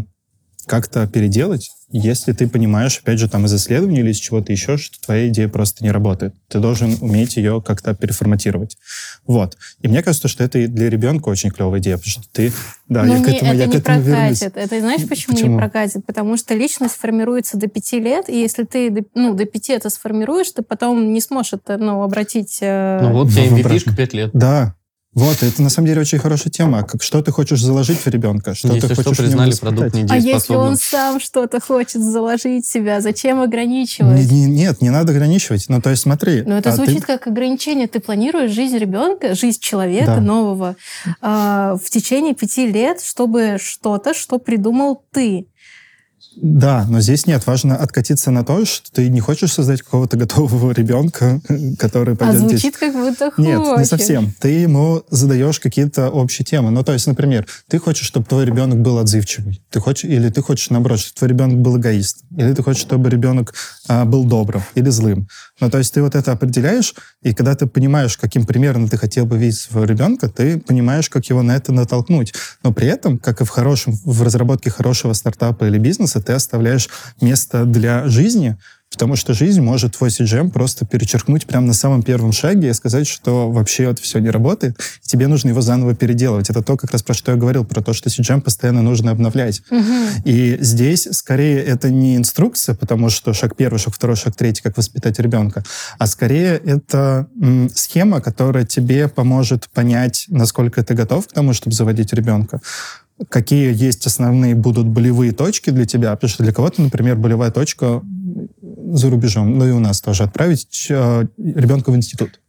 Speaker 3: как-то переделать, если ты понимаешь, опять же, там из исследований или из чего-то еще, что твоя идея просто не работает. Ты должен уметь ее как-то переформатировать. Вот. И мне кажется, что это для ребенка очень клевая идея, потому что ты...
Speaker 1: Да, Но я не, к этому, это я не к этому прокатит. Вернусь. Это знаешь, почему, почему не прокатит? Потому что личность формируется до пяти лет, и если ты ну, до пяти это сформируешь, ты потом не сможешь это ну, обратить... Э...
Speaker 2: Ну вот тебе MVP-шка пять лет.
Speaker 3: Да, вот, это на самом деле очень хорошая тема. Как, что ты хочешь заложить в ребенка? Что
Speaker 2: если
Speaker 3: ты
Speaker 2: что,
Speaker 3: хочешь
Speaker 2: признали продукт
Speaker 1: А если он сам что-то хочет заложить в себя, зачем ограничивать?
Speaker 3: Не, не, нет, не надо ограничивать. Ну, то есть смотри.
Speaker 1: Но это а звучит ты... как ограничение. Ты планируешь жизнь ребенка, жизнь человека да. нового э, в течение пяти лет, чтобы что-то, что придумал ты.
Speaker 3: Да, но здесь нет. Важно откатиться на то, что ты не хочешь создать какого-то готового ребенка, который
Speaker 1: пойдет... А звучит здесь. как будто хочешь.
Speaker 3: Нет, не совсем. Ты ему задаешь какие-то общие темы. Ну, то есть, например, ты хочешь, чтобы твой ребенок был отзывчивый. Ты хочешь, или ты хочешь, наоборот, чтобы твой ребенок был эгоист. Или ты хочешь, чтобы ребенок а, был добрым или злым. Ну, то есть ты вот это определяешь, и когда ты понимаешь, каким примером ты хотел бы видеть своего ребенка, ты понимаешь, как его на это натолкнуть. Но при этом, как и в хорошем, в разработке хорошего стартапа или бизнеса, ты оставляешь место для жизни, Потому что жизнь может твой CGM просто перечеркнуть прямо на самом первом шаге и сказать, что вообще это все не работает, и тебе нужно его заново переделывать. Это то, как раз про что я говорил, про то, что CGM постоянно нужно обновлять.
Speaker 1: Угу.
Speaker 3: И здесь скорее это не инструкция, потому что шаг первый, шаг второй, шаг третий, как воспитать ребенка, а скорее это схема, которая тебе поможет понять, насколько ты готов к тому, чтобы заводить ребенка какие есть основные будут болевые точки для тебя, потому что для кого-то, например, болевая точка за рубежом, ну и у нас тоже, отправить э, ребенка в институт.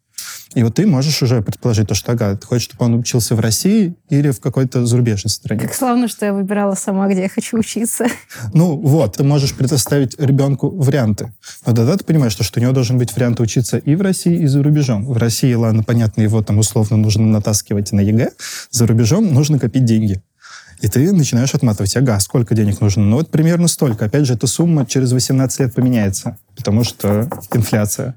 Speaker 3: И вот ты можешь уже предположить то, что, ага, ты хочешь, чтобы он учился в России или в какой-то зарубежной стране.
Speaker 1: Как славно, что я выбирала сама, где я хочу учиться.
Speaker 3: Ну вот, ты можешь предоставить ребенку варианты. Но тогда ты понимаешь, что, что у него должен быть вариант учиться и в России, и за рубежом. В России, ладно, понятно, его там условно нужно натаскивать на ЕГЭ. За рубежом нужно копить деньги. И ты начинаешь отматывать, ага, сколько денег нужно? Ну, вот примерно столько. Опять же, эта сумма через 18 лет поменяется, потому что инфляция.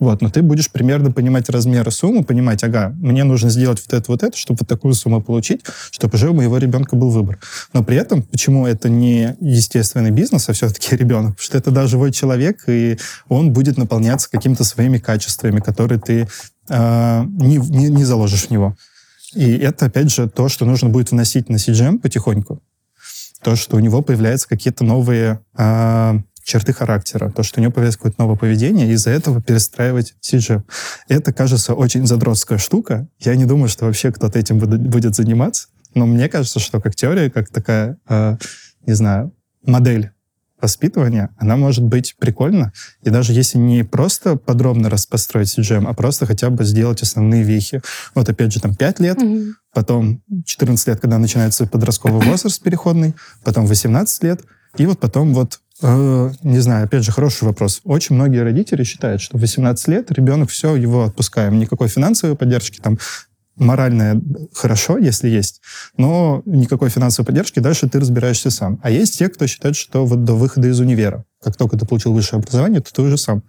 Speaker 3: Вот, но ты будешь примерно понимать размеры суммы, понимать, ага, мне нужно сделать вот это, вот это, чтобы вот такую сумму получить, чтобы уже у моего ребенка был выбор. Но при этом, почему это не естественный бизнес, а все-таки ребенок? Потому что это да, живой человек, и он будет наполняться какими-то своими качествами, которые ты э, не, не, не заложишь в него. И это, опять же, то, что нужно будет вносить на CGM потихоньку. То, что у него появляются какие-то новые э, черты характера, то, что у него появляется какое-то новое поведение, и из-за этого перестраивать CG. Это, кажется, очень задротская штука. Я не думаю, что вообще кто-то этим будет заниматься, но мне кажется, что как теория, как такая, э, не знаю, модель воспитывания, она может быть прикольна. И даже если не просто подробно построить CGM, а просто хотя бы сделать основные вехи. Вот опять же, там 5 лет, mm-hmm. потом 14 лет, когда начинается подростковый возраст переходный, потом 18 лет, и вот потом вот Э, не знаю, опять же, хороший вопрос. Очень многие родители считают, что в 18 лет ребенок, все, его отпускаем. Никакой финансовой поддержки, там, моральная хорошо, если есть, но никакой финансовой поддержки, дальше ты разбираешься сам. А есть те, кто считает, что вот до выхода из универа, как только ты получил высшее образование, то ты уже сам.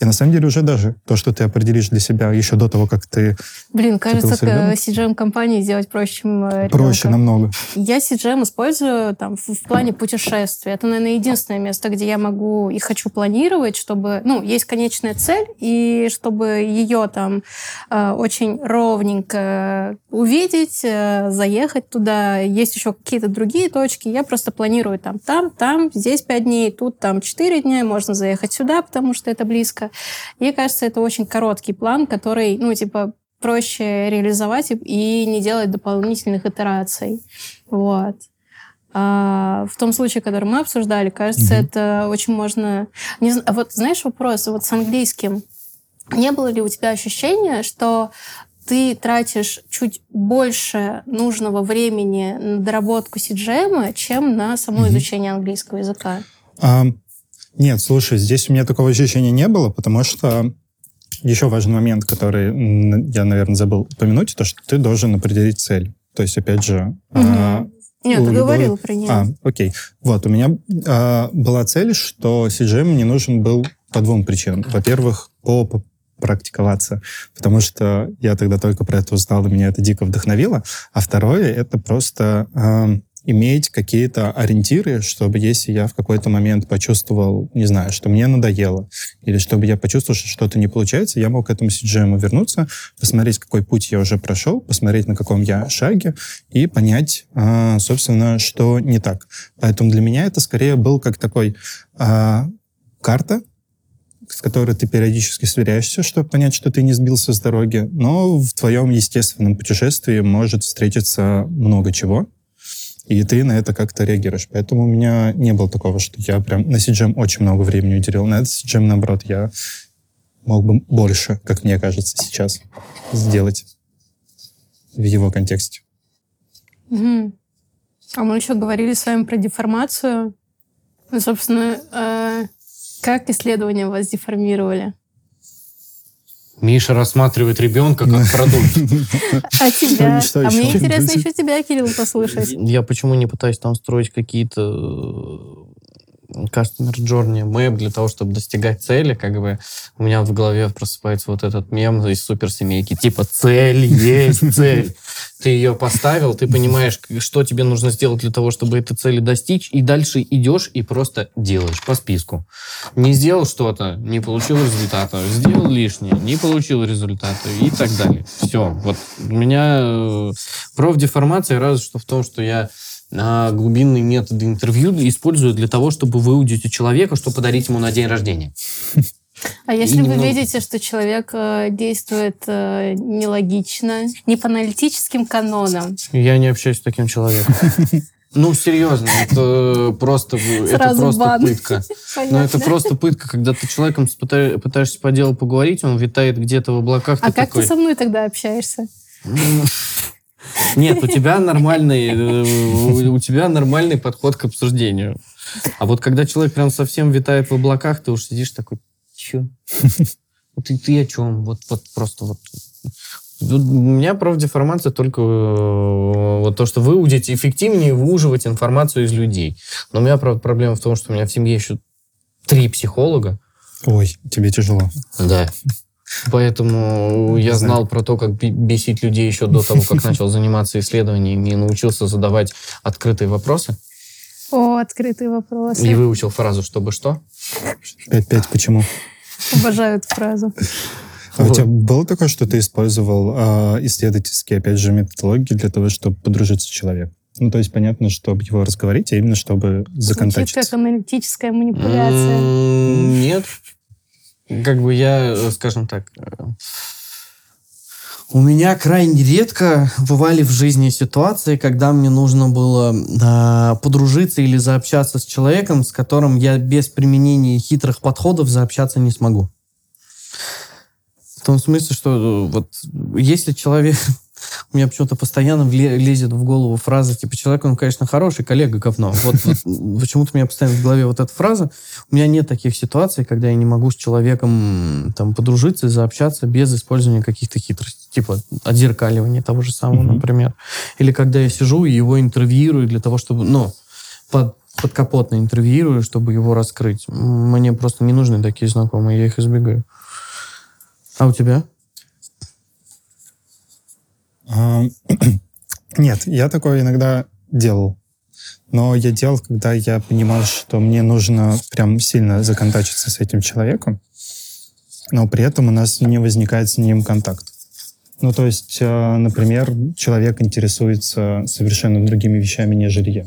Speaker 3: И на самом деле уже даже то, что ты определишь для себя еще до того, как ты...
Speaker 1: Блин, кажется, CGM-компании сделать проще, чем
Speaker 3: э, Проще намного.
Speaker 1: Я CGM использую там в, в плане путешествий. Это, наверное, единственное место, где я могу и хочу планировать, чтобы... Ну, есть конечная цель, и чтобы ее там э, очень ровненько увидеть, э, заехать туда. Есть еще какие-то другие точки. Я просто планирую там, там, там, здесь пять дней, тут там четыре дня, можно заехать сюда, потому что это близко. Мне кажется, это очень короткий план, который, ну, типа, проще реализовать и не делать дополнительных итераций. Вот. А в том случае, который мы обсуждали, кажется, mm-hmm. это очень можно... Не знаю, вот знаешь вопрос, вот с английским. Не было ли у тебя ощущения, что ты тратишь чуть больше нужного времени на доработку CGM, чем на само mm-hmm. изучение английского языка?
Speaker 3: Um, нет, слушай, здесь у меня такого ощущения не было, потому что еще важный момент, который я, наверное, забыл упомянуть, то, что ты должен определить цель. То есть, опять же...
Speaker 1: Угу. А, Нет, ты говорил про нее.
Speaker 3: А, окей. Вот, у меня а, была цель, что CGM мне нужен был по двум причинам. Во-первых, по практиковаться, потому что я тогда только про это узнал, и меня это дико вдохновило. А второе, это просто э, иметь какие-то ориентиры, чтобы если я в какой-то момент почувствовал, не знаю, что мне надоело, или чтобы я почувствовал, что что-то не получается, я мог к этому CGM вернуться, посмотреть, какой путь я уже прошел, посмотреть, на каком я шаге, и понять, а, собственно, что не так. Поэтому для меня это скорее был как такой а, карта, с которой ты периодически сверяешься, чтобы понять, что ты не сбился с дороги. Но в твоем естественном путешествии может встретиться много чего и ты на это как-то реагируешь. Поэтому у меня не было такого, что я прям на CGM очень много времени уделил. На этот CGM, наоборот, я мог бы больше, как мне кажется, сейчас сделать в его контексте.
Speaker 1: Угу. А мы еще говорили с вами про деформацию. Ну, собственно, э, как исследования вас деформировали?
Speaker 2: Миша рассматривает ребенка как продукт.
Speaker 1: А тебя? А мне интересно еще тебя, Кирилл, послушать.
Speaker 2: Я почему не пытаюсь там строить какие-то customer journey мэп для того, чтобы достигать цели, как бы у меня в голове просыпается вот этот мем из суперсемейки, типа цель есть цель. Ты ее поставил, ты понимаешь, что тебе нужно сделать для того, чтобы этой цели достичь, и дальше идешь и просто делаешь по списку. Не сделал что-то, не получил результата, сделал лишнее, не получил результата и так далее. Все. Вот у меня э, профдеформация разве что в том, что я а глубинные методы интервью использую для того, чтобы выудить у человека, что подарить ему на день рождения.
Speaker 1: А если и вы немного... видите, что человек э, действует э, нелогично, не по аналитическим канонам?
Speaker 2: Я не общаюсь с таким человеком. Ну, серьезно, это просто, это просто пытка. Но это просто пытка, когда ты человеком пытаешься по делу поговорить, он витает где-то в облаках.
Speaker 1: А как ты со мной тогда общаешься?
Speaker 2: Нет, у тебя нормальный, э, у тебя нормальный подход к обсуждению. А вот когда человек прям совсем витает в облаках, ты уж сидишь такой, чё? Ты, ты о чем? Вот, вот просто вот у меня профдеформация только э, вот то, что выудить эффективнее выуживать информацию из людей. Но у меня, правда, проблема в том, что у меня в семье еще три психолога.
Speaker 3: Ой, тебе тяжело.
Speaker 2: Да. Поэтому я знал про то, как бесить людей еще до того, как начал заниматься исследованиями и научился задавать открытые вопросы.
Speaker 1: О, открытые вопросы.
Speaker 2: И выучил фразу «чтобы что?»
Speaker 3: Пять-пять почему?
Speaker 1: Обожаю эту фразу.
Speaker 3: А вот. у тебя было такое, что ты использовал э, исследовательские, опять же, методологии для того, чтобы подружиться с человеком? Ну, то есть понятно, чтобы его разговорить, а именно чтобы законтачиться.
Speaker 1: Звучит как аналитическая манипуляция.
Speaker 2: Нет. Как бы я, скажем так, э, у меня крайне редко бывали в жизни ситуации, когда мне нужно было э, подружиться или заобщаться с человеком, с которым я без применения хитрых подходов заобщаться не смогу. В том смысле, что э, вот если человек у меня почему-то постоянно лезет в голову фраза, типа, человек, он, конечно, хороший, коллега говно. Вот, вот почему-то у меня постоянно в голове вот эта фраза. У меня нет таких ситуаций, когда я не могу с человеком там подружиться заобщаться без использования каких-то хитростей. Типа отзеркаливания того же самого, mm-hmm. например. Или когда я сижу и его интервьюирую для того, чтобы, ну, под, подкапотно интервьюирую, чтобы его раскрыть. Мне просто не нужны такие знакомые, я их избегаю. А у тебя?
Speaker 3: Нет, я такое иногда делал. Но я делал, когда я понимал, что мне нужно прям сильно законтачиться с этим человеком, но при этом у нас не возникает с ним контакт. Ну, то есть, э, например, человек интересуется совершенно другими вещами, нежели я.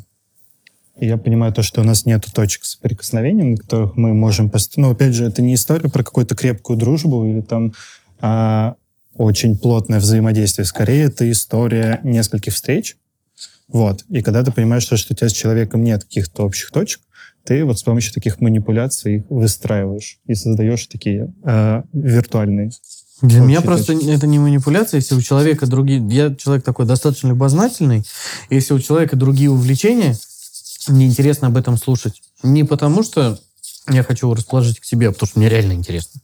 Speaker 3: И я понимаю то, что у нас нет точек соприкосновения, на которых мы можем... Пост... Ну, опять же, это не история про какую-то крепкую дружбу или там а, очень плотное взаимодействие. Скорее, это история нескольких встреч. Вот. И когда ты понимаешь, что, что у тебя с человеком нет каких-то общих точек, ты вот с помощью таких манипуляций их выстраиваешь и создаешь такие э, виртуальные.
Speaker 2: Для меня просто это не манипуляция, если у человека другие... Я человек такой достаточно любознательный. Если у человека другие увлечения, мне интересно об этом слушать. Не потому, что я хочу его расположить к себе, а потому что мне реально интересно.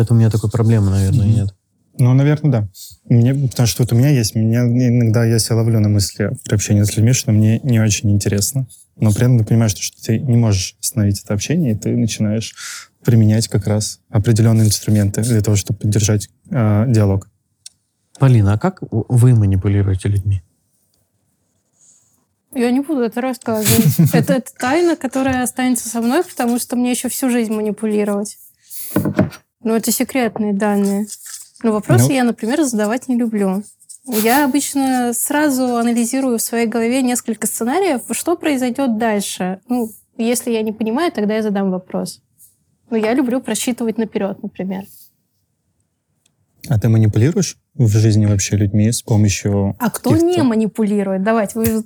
Speaker 2: Поэтому у меня такой проблемы, наверное, mm-hmm. нет.
Speaker 3: Ну, наверное, да. Мне, потому что вот у меня есть, меня иногда я себя ловлю на мысли при общении с людьми, что мне не очень интересно. Но при этом ты понимаешь, что, что ты не можешь остановить это общение, и ты начинаешь применять как раз определенные инструменты для того, чтобы поддержать э, диалог.
Speaker 2: Полина, а как вы манипулируете людьми?
Speaker 1: Я не буду это рассказывать. Это, это тайна, которая останется со мной, потому что мне еще всю жизнь манипулировать. Ну, это секретные данные. Но вопросы ну... я, например, задавать не люблю. Я обычно сразу анализирую в своей голове несколько сценариев, что произойдет дальше. Ну, если я не понимаю, тогда я задам вопрос. Но я люблю просчитывать наперед, например.
Speaker 3: А ты манипулируешь в жизни вообще людьми с помощью...
Speaker 1: А кто не манипулирует? Давайте, вы...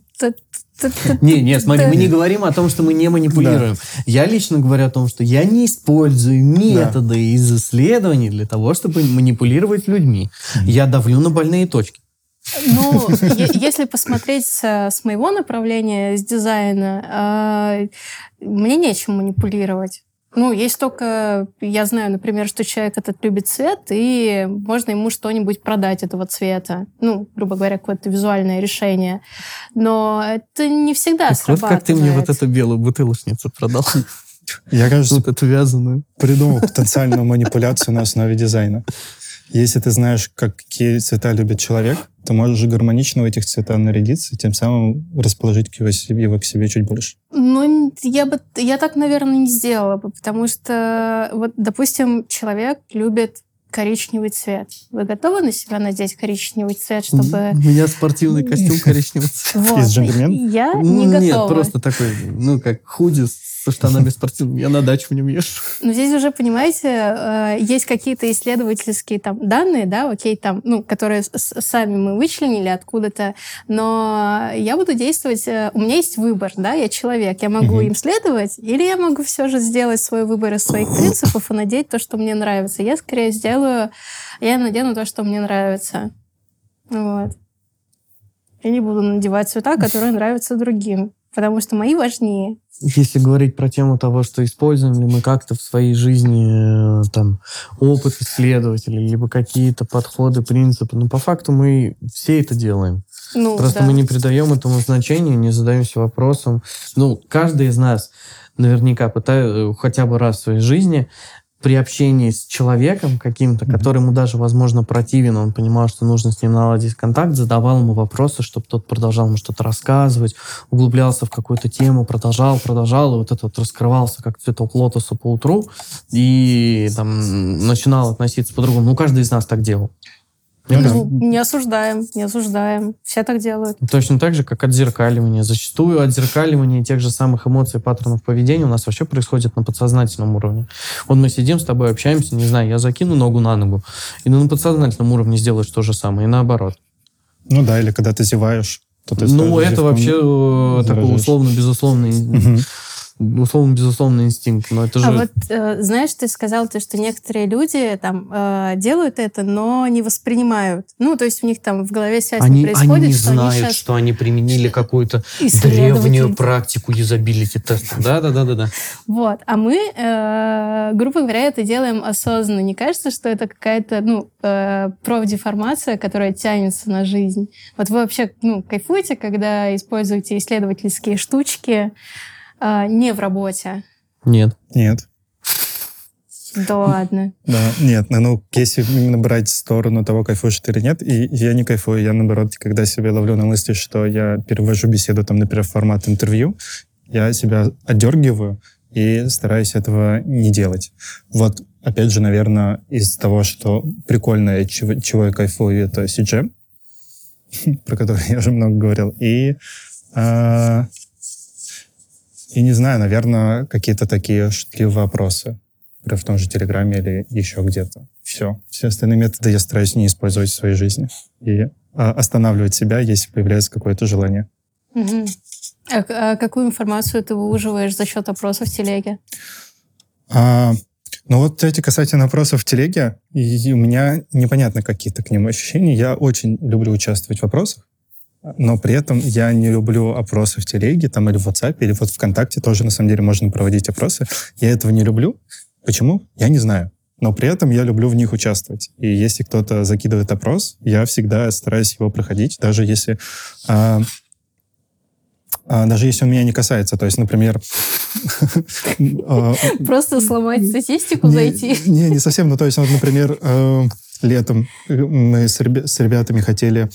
Speaker 2: Не, нет, смотри, мы не говорим о том, что мы не манипулируем. Я лично говорю о том, что я не использую методы из исследований для того, чтобы манипулировать людьми. Я давлю на больные точки.
Speaker 1: Ну, если посмотреть с, моего направления, с дизайна, а, мне нечем манипулировать. Ну, есть только, я знаю, например, что человек этот любит цвет, и можно ему что-нибудь продать этого цвета. Ну, грубо говоря, какое-то визуальное решение. Но это не всегда так срабатывает.
Speaker 2: Вот как ты мне вот эту белую бутылочницу продал.
Speaker 3: Я, кажется,
Speaker 2: вот эту вязаную.
Speaker 3: придумал потенциальную манипуляцию на основе дизайна. Если ты знаешь, какие цвета любит человек, ты можешь гармонично в этих цветах нарядиться и тем самым расположить его, его к себе чуть больше.
Speaker 1: Ну, я бы, я так, наверное, не сделала бы, потому что, вот, допустим, человек любит коричневый цвет. Вы готовы на себя надеть коричневый цвет, чтобы...
Speaker 2: У меня спортивный костюм коричневый цвет.
Speaker 1: Вот. Из джентльмен? Я не готова.
Speaker 2: Нет, просто такой, ну, как худи со штанами спортивными. Я на дачу в нем езжу.
Speaker 1: Ну, здесь уже, понимаете, э, есть какие-то исследовательские там данные, да, окей, там, ну, которые сами мы вычленили откуда-то, но я буду действовать, э, у меня есть выбор, да, я человек, я могу им следовать, или я могу все же сделать свой выбор из своих принципов и надеть то, что мне нравится. Я скорее сделаю, я надену то, что мне нравится. Вот. Я не буду надевать цвета, которые нравятся другим. Потому что мои важнее.
Speaker 2: Если говорить про тему того, что используем ли мы как-то в своей жизни э, там опыт исследователей, либо какие-то подходы, принципы, ну, по факту мы все это делаем. Ну, Просто да. мы не придаем этому значения, не задаемся вопросом. Ну, каждый из нас наверняка пытается хотя бы раз в своей жизни при общении с человеком каким-то, который ему даже, возможно, противен, он понимал, что нужно с ним наладить контакт, задавал ему вопросы, чтобы тот продолжал ему что-то рассказывать, углублялся в какую-то тему, продолжал, продолжал, и вот это вот раскрывался как цветок лотоса по утру, и там начинал относиться по-другому. Ну, каждый из нас так делал.
Speaker 1: Ну, не осуждаем, не осуждаем. Все так делают.
Speaker 2: Точно так же, как отзеркаливание. Зачастую отзеркаливание тех же самых эмоций, паттернов поведения у нас вообще происходит на подсознательном уровне. Вот мы сидим с тобой, общаемся, не знаю, я закину ногу на ногу, и на подсознательном уровне сделаешь то же самое, и наоборот.
Speaker 3: Ну да, или когда ты зеваешь, то ты
Speaker 2: Ну, это вообще э, такой условно-безусловный угу условно, безусловно, инстинкт, но это а же...
Speaker 1: А вот, э, знаешь, ты сказал, то, что некоторые люди там э, делают это, но не воспринимают. Ну, то есть у них там в голове связь
Speaker 2: они,
Speaker 1: не происходит.
Speaker 2: Они не что знают, они сейчас... что они применили какую-то древнюю практику юзабилити теста. Да-да-да-да.
Speaker 1: Вот. А мы, э, грубо говоря, это делаем осознанно. Не кажется, что это какая-то, ну, э, профдеформация, которая тянется на жизнь? Вот вы вообще, ну, кайфуете, когда используете исследовательские штучки, а, не в работе?
Speaker 2: Нет.
Speaker 3: Нет.
Speaker 1: Да ладно.
Speaker 3: Да, нет, ну, ну, если именно брать сторону того, кайфуешь ты или нет, и я не кайфую, я, наоборот, когда себя ловлю на мысли, что я перевожу беседу, там, например, в формат интервью, я себя отдергиваю и стараюсь этого не делать. Вот, опять же, наверное, из того, что прикольное, чего, чего я кайфую, это CG, про который я уже много говорил, и а, и не знаю, наверное, какие-то такие шутливые вопросы. Например, в том же Телеграме или еще где-то. Все. Все остальные методы я стараюсь не использовать в своей жизни. И а, останавливать себя, если появляется какое-то желание.
Speaker 1: Угу. А, а какую информацию ты выуживаешь за счет опросов в телеге?
Speaker 3: А, ну вот эти касательно опросов в телеге, и у меня непонятно какие-то к ним ощущения. Я очень люблю участвовать в опросах но при этом я не люблю опросы в телеге там, или в WhatsApp, или вот ВКонтакте тоже, на самом деле, можно проводить опросы. Я этого не люблю. Почему? Я не знаю. Но при этом я люблю в них участвовать. И если кто-то закидывает опрос, я всегда стараюсь его проходить, даже если... А, а, даже если он меня не касается. То есть, например...
Speaker 1: А, Просто сломать статистику, зайти?
Speaker 3: Не, не совсем. Ну, то есть, например, э, летом мы с ребятами хотели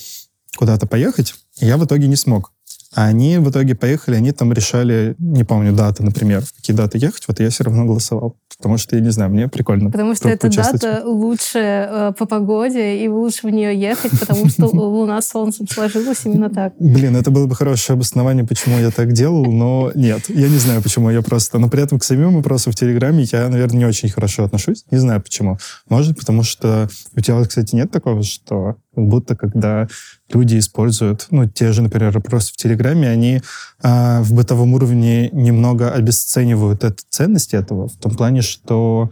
Speaker 3: куда-то поехать, я в итоге не смог. А они в итоге поехали, они там решали, не помню, даты, например, в какие даты ехать, вот я все равно голосовал. Потому что, я не знаю, мне прикольно.
Speaker 1: Потому что эта дата лучше э, по погоде, и лучше в нее ехать, потому что Луна с Солнцем сложилась именно так.
Speaker 3: Блин, это было бы хорошее обоснование, почему я так делал, но нет, я не знаю, почему я просто... Но при этом к самим вопросам в Телеграме я, наверное, не очень хорошо отношусь. Не знаю, почему. Может, потому что у тебя, кстати, нет такого, что как будто когда люди используют, ну, те же, например, вопросы в Телеграме, они э, в бытовом уровне немного обесценивают эту ценность этого, в том плане, что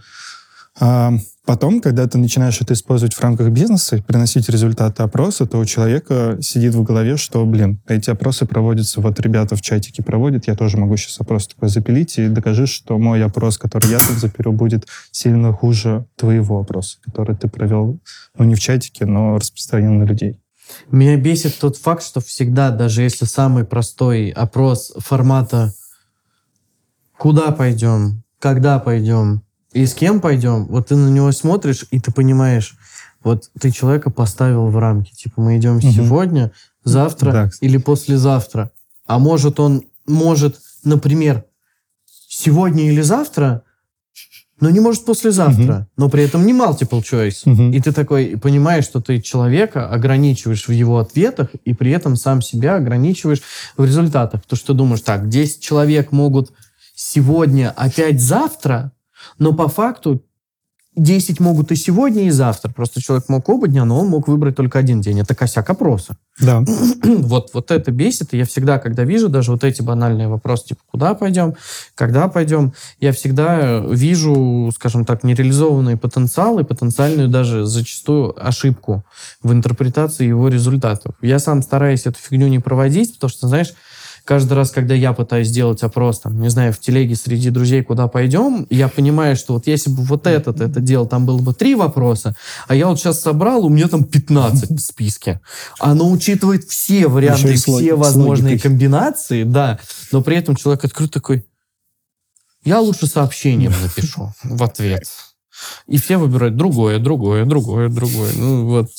Speaker 3: э, потом, когда ты начинаешь это использовать в рамках бизнеса, приносить результаты опроса, то у человека сидит в голове, что, блин, эти опросы проводятся, вот ребята в чатике проводят, я тоже могу сейчас опрос такой запилить и докажи, что мой опрос, который я тут запилю, будет сильно хуже твоего опроса, который ты провел, ну, не в чатике, но распространен на людей.
Speaker 2: Меня бесит тот факт, что всегда, даже если самый простой опрос формата «Куда пойдем?», «Когда пойдем?», «И с кем пойдем?», вот ты на него смотришь, и ты понимаешь, вот ты человека поставил в рамки. Типа, мы идем угу. сегодня, завтра да. или послезавтра. А может он, может, например, сегодня или завтра но не может послезавтра, угу. но при этом не multiple choice. Угу. И ты такой понимаешь, что ты человека ограничиваешь в его ответах, и при этом сам себя ограничиваешь в результатах. То, что думаешь, так, 10 человек могут сегодня, опять завтра, но по факту 10 могут и сегодня, и завтра. Просто человек мог оба дня, но он мог выбрать только один день. Это косяк опроса.
Speaker 3: Да.
Speaker 2: вот, вот это бесит. И я всегда, когда вижу даже вот эти банальные вопросы, типа, куда пойдем, когда пойдем, я всегда вижу, скажем так, нереализованные потенциалы, потенциальную даже зачастую ошибку в интерпретации его результатов. Я сам стараюсь эту фигню не проводить, потому что, знаешь, каждый раз, когда я пытаюсь сделать опрос, там, не знаю, в телеге среди друзей, куда пойдем, я понимаю, что вот если бы вот этот это делал, там было бы три вопроса, а я вот сейчас собрал, у меня там 15 в списке. Оно учитывает все варианты, все возможные комбинации, да, но при этом человек открыт такой, я лучше сообщением напишу в ответ. И все выбирают другое, другое, другое, другое. Ну вот.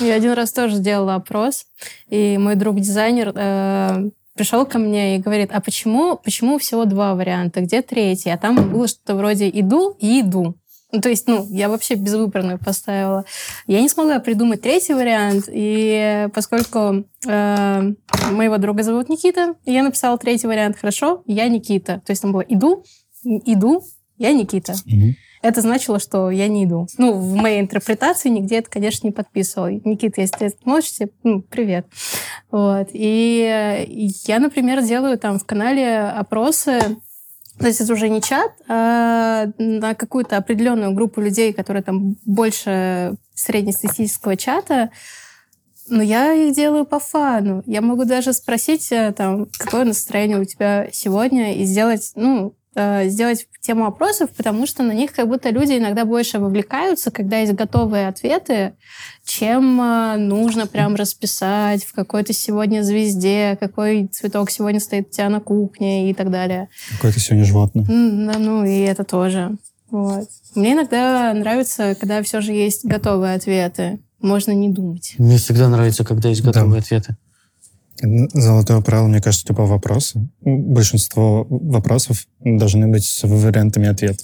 Speaker 1: Я один раз тоже сделала опрос, и мой друг-дизайнер э, пришел ко мне и говорит, а почему, почему всего два варианта, где третий? А там было что-то вроде «иду» и «иду». Ну, то есть, ну, я вообще безвыборную поставила. Я не смогла придумать третий вариант, и поскольку э, моего друга зовут Никита, я написала третий вариант «хорошо, я Никита». То есть там было «иду», «иду», «я Никита». Mm-hmm это значило, что я не иду. Ну, в моей интерпретации нигде это, конечно, не подписывал. Никита, если ты смотришь, ну, привет. Вот. И я, например, делаю там в канале опросы то есть это уже не чат, а на какую-то определенную группу людей, которые там больше среднестатистического чата, но я их делаю по фану. Я могу даже спросить, э, там, какое настроение у тебя сегодня, и сделать, ну, сделать тему опросов, потому что на них как будто люди иногда больше вовлекаются, когда есть готовые ответы, чем э, нужно прям расписать в какой-то сегодня звезде, какой цветок сегодня стоит у тебя на кухне и так далее.
Speaker 3: Какое-то сегодня животное.
Speaker 1: Ну, и это тоже. Вот. Мне иногда нравится, когда все же есть готовые ответы. Можно не думать.
Speaker 2: Мне всегда нравится, когда есть готовые да. ответы.
Speaker 3: Золотое правило, мне кажется, типа вопросы. Большинство вопросов должны быть с вариантами ответа.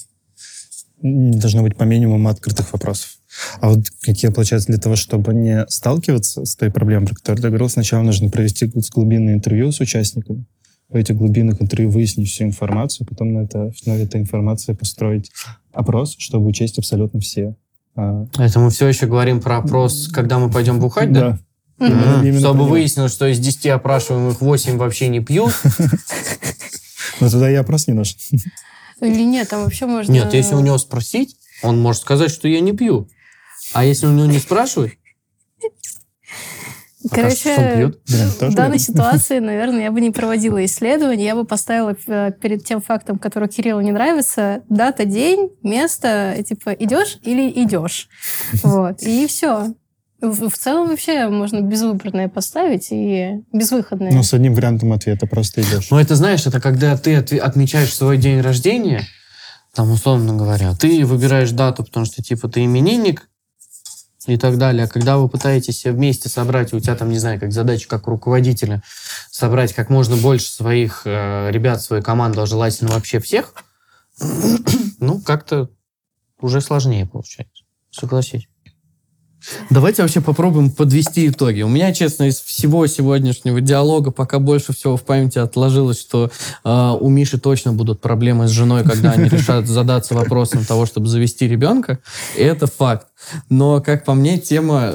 Speaker 3: Должно быть по минимуму открытых вопросов. А вот какие, получается, для того, чтобы не сталкиваться с той проблемой, про которую ты говорил, сначала нужно провести глубинное интервью с участниками. В этих глубинных интервью выяснить всю информацию, потом на, это, на этой информации построить опрос, чтобы учесть абсолютно все.
Speaker 2: А, это мы все еще говорим про опрос, когда мы пойдем бухать, да? Да. Mm-hmm. Чтобы выяснилось, что из 10 опрашиваемых 8 вообще не пьют.
Speaker 3: Но тогда я опрос не нужен.
Speaker 1: Или нет, там вообще можно...
Speaker 2: Нет, если у него спросить, он может сказать, что я не пью. А если у него не спрашивать,
Speaker 1: Короче, в данной ситуации, наверное, я бы не проводила исследование, я бы поставила э, перед тем фактом, который Кириллу не нравится, дата, день, место, типа, идешь или идешь. Вот, и все. В, в целом вообще можно безвыборное поставить и безвыходное.
Speaker 3: Ну, с одним вариантом ответа просто идешь.
Speaker 2: Ну, это знаешь, это когда ты отмечаешь свой день рождения, там, условно говоря, ты выбираешь дату, потому что, типа, ты именинник и так далее. А когда вы пытаетесь вместе собрать, у тебя там, не знаю, как задача, как руководителя, собрать как можно больше своих э, ребят, своей команды, а желательно вообще всех, ну, как-то уже сложнее получается. Согласись. Давайте вообще попробуем подвести итоги. У меня, честно, из всего сегодняшнего диалога пока больше всего в памяти отложилось, что э, у Миши точно будут проблемы с женой, когда они решат задаться вопросом того, чтобы завести ребенка. И это факт. Но, как по мне, тема...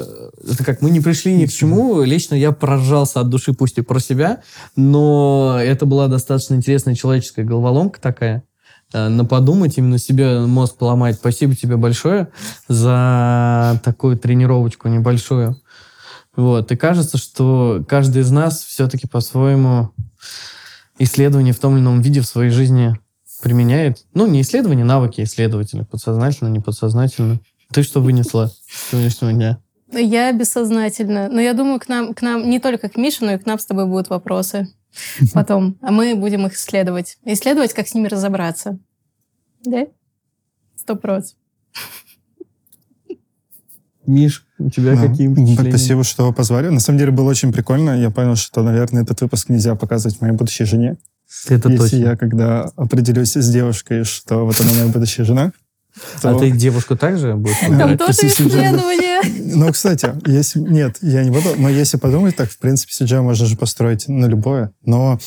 Speaker 2: Это как мы не пришли ни к чему. Лично я поражался от души, пусть и про себя, но это была достаточно интересная человеческая головоломка такая. Э, на подумать, именно себе мозг поломать. Спасибо тебе большое за такую тренировочку небольшую. Вот. И кажется, что каждый из нас все-таки по-своему исследование в том или ином виде в своей жизни применяет. Ну, не исследование, навыки исследователя. Подсознательно, не подсознательно. Ты что вынесла сегодняшнего дня?
Speaker 1: Я бессознательно. Но я думаю, к нам, к нам не только к Мише, но и к нам с тобой будут вопросы потом. А мы будем их исследовать. Исследовать, как с ними разобраться. Да? Сто процентов.
Speaker 2: Миш, у тебя ну, какие впечатления?
Speaker 3: Спасибо, что позвали. На самом деле было очень прикольно. Я понял, что, наверное, этот выпуск нельзя показывать моей будущей жене.
Speaker 2: Это
Speaker 3: Если
Speaker 2: точно.
Speaker 3: я когда определюсь с девушкой, что вот она моя будущая жена,
Speaker 2: то... А ты девушку также будешь
Speaker 1: Там тоже исследование.
Speaker 3: Ну, кстати, если... Нет, я не буду. Но если подумать, так, в принципе, CGI можно же построить на любое. Но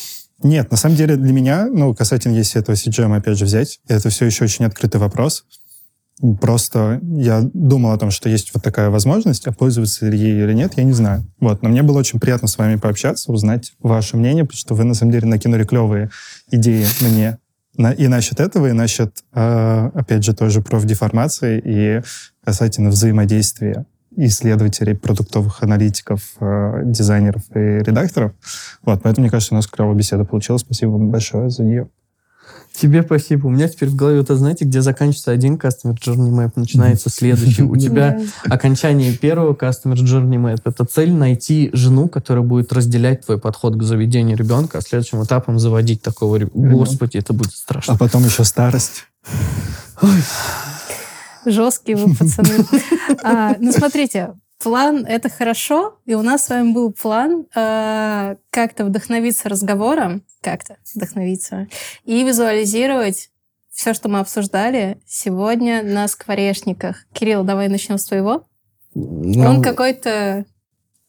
Speaker 3: нет, на самом деле для меня, ну, касательно, если этого CGM опять же взять, это все еще очень открытый вопрос. Просто я думал о том, что есть вот такая возможность, а пользоваться ли ей или нет, я не знаю. Вот. Но мне было очень приятно с вами пообщаться, узнать ваше мнение, потому что вы, на самом деле, накинули клевые идеи мне и насчет этого, и насчет, а, опять же, тоже профдеформации и касательно взаимодействия исследователей, продуктовых аналитиков, э, дизайнеров и редакторов. Вот, поэтому, мне кажется, у нас клевая беседа получилась. Спасибо вам большое за нее.
Speaker 2: Тебе спасибо. У меня теперь в голове, вот, знаете, где заканчивается один Customer Journey Map, начинается следующий. У тебя окончание первого Customer Journey Map — это цель найти жену, которая будет разделять твой подход к заведению ребенка, а следующим этапом заводить такого ребенка. Господи, это будет страшно.
Speaker 3: А потом еще старость.
Speaker 1: Жесткие вы, пацаны. А, ну, смотрите, план — это хорошо, и у нас с вами был план э, как-то вдохновиться разговором, как-то вдохновиться, и визуализировать все, что мы обсуждали сегодня на скворечниках. Кирилл, давай начнем с твоего. Ну, Он какой-то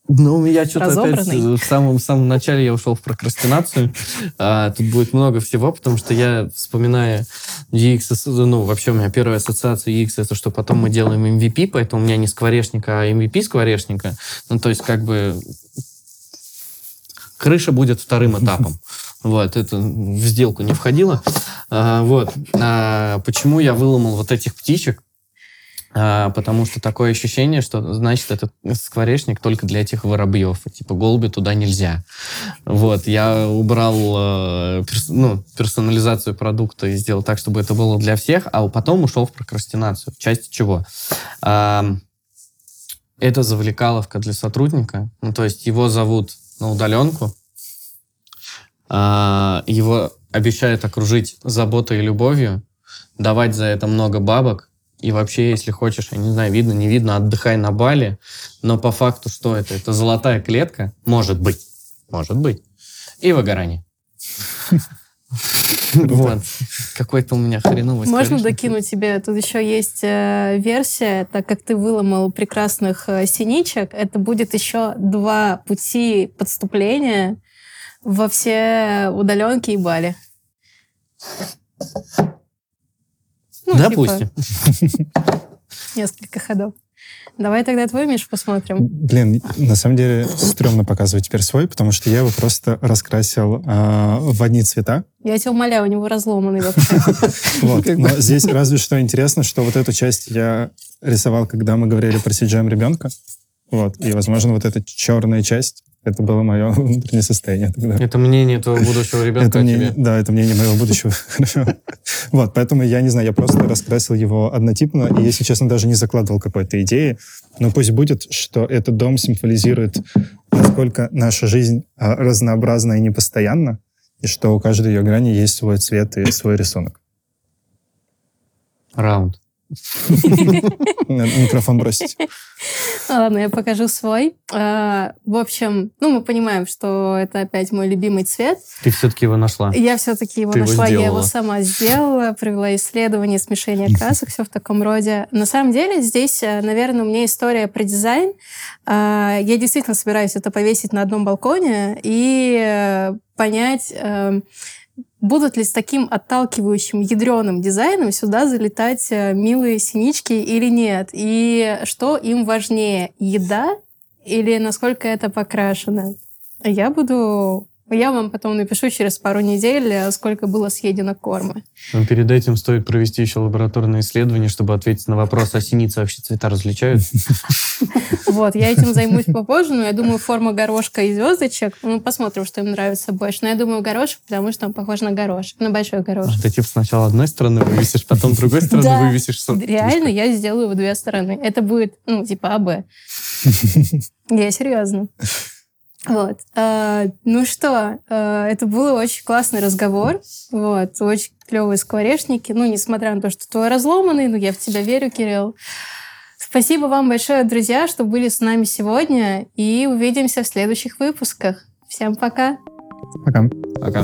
Speaker 2: ну, я что-то опять в самом, в самом начале я ушел в прокрастинацию. А, тут будет много всего, потому что я, вспоминая UX, ну, вообще у меня первая ассоциация UX, это что потом мы делаем MVP, поэтому у меня не скворечника, а MVP скворечника. Ну, то есть, как бы, крыша будет вторым этапом. Вот, это в сделку не входило. А, вот. А, почему я выломал вот этих птичек? А, потому что такое ощущение, что, значит, этот скворечник только для этих воробьев. Типа, голуби туда нельзя. Вот, я убрал э, перс, ну, персонализацию продукта и сделал так, чтобы это было для всех, а потом ушел в прокрастинацию. В части чего? А, это завлекаловка для сотрудника. Ну, то есть его зовут на удаленку, а, его обещают окружить заботой и любовью, давать за это много бабок, и вообще, если хочешь, я не знаю, видно, не видно, отдыхай на Бали. Но по факту что это? Это золотая клетка? Может быть. Может быть. И выгорание. Вот. Какой-то у меня хреновый
Speaker 1: Можно докинуть тебе? Тут еще есть э, версия, так как ты выломал прекрасных э, синичек, это будет еще два пути подступления во все удаленки и Бали.
Speaker 2: Ну, Допустим.
Speaker 1: Типа, несколько ходов. Давай тогда твой, Миш, посмотрим.
Speaker 3: Блин, на самом деле стрёмно показывать теперь свой, потому что я его просто раскрасил э, в одни цвета.
Speaker 1: Я тебя умоляю, у него разломанный вообще.
Speaker 3: Вот, но здесь разве что интересно, что вот эту часть я рисовал, когда мы говорили про CGM ребенка. Вот, и, возможно, вот эта черная часть это было мое внутреннее состояние тогда.
Speaker 2: Это мнение твоего будущего ребенка это
Speaker 3: мнение,
Speaker 2: тебе?
Speaker 3: Да, это мнение моего будущего. Вот, поэтому я не знаю, я просто раскрасил его однотипно, и, если честно, даже не закладывал какой-то идеи. Но пусть будет, что этот дом символизирует, насколько наша жизнь а, разнообразна и непостоянна, и что у каждой ее грани есть свой цвет и свой рисунок.
Speaker 2: Раунд.
Speaker 3: Микрофон бросить.
Speaker 1: Ладно, я покажу свой. А, в общем, ну, мы понимаем, что это опять мой любимый цвет.
Speaker 2: Ты все-таки его нашла.
Speaker 1: Я все-таки его нашла, я его сама сделала, провела исследование, смешение красок, все в таком роде. На самом деле здесь, э, наверное, у меня история про дизайн. А, я действительно собираюсь это повесить на одном балконе и э, понять эм, будут ли с таким отталкивающим ядреным дизайном сюда залетать э, милые синички или нет? И что им важнее, еда или насколько это покрашено? Я буду я вам потом напишу через пару недель, э, сколько было съедено корма.
Speaker 2: Но перед этим стоит провести еще лабораторное исследование, чтобы ответить на вопрос, а синицы вообще цвета различают?
Speaker 1: Вот, я этим займусь попозже, но я думаю, форма горошка и звездочек, ну, посмотрим, что им нравится больше. Но я думаю, горошек, потому что он похож на горошек, на большой горошек.
Speaker 2: Ты типа сначала одной стороны вывесишь, потом другой стороны вывесишь.
Speaker 1: Реально, я сделаю в две стороны. Это будет, ну, типа АБ. Я серьезно. Вот. А, ну что, а, это был очень классный разговор. Вот. Очень клевые скворечники. Ну, несмотря на то, что твой разломанный, но я в тебя верю, Кирилл. Спасибо вам большое, друзья, что были с нами сегодня. И увидимся в следующих выпусках. Всем пока.
Speaker 3: Пока.
Speaker 2: Пока.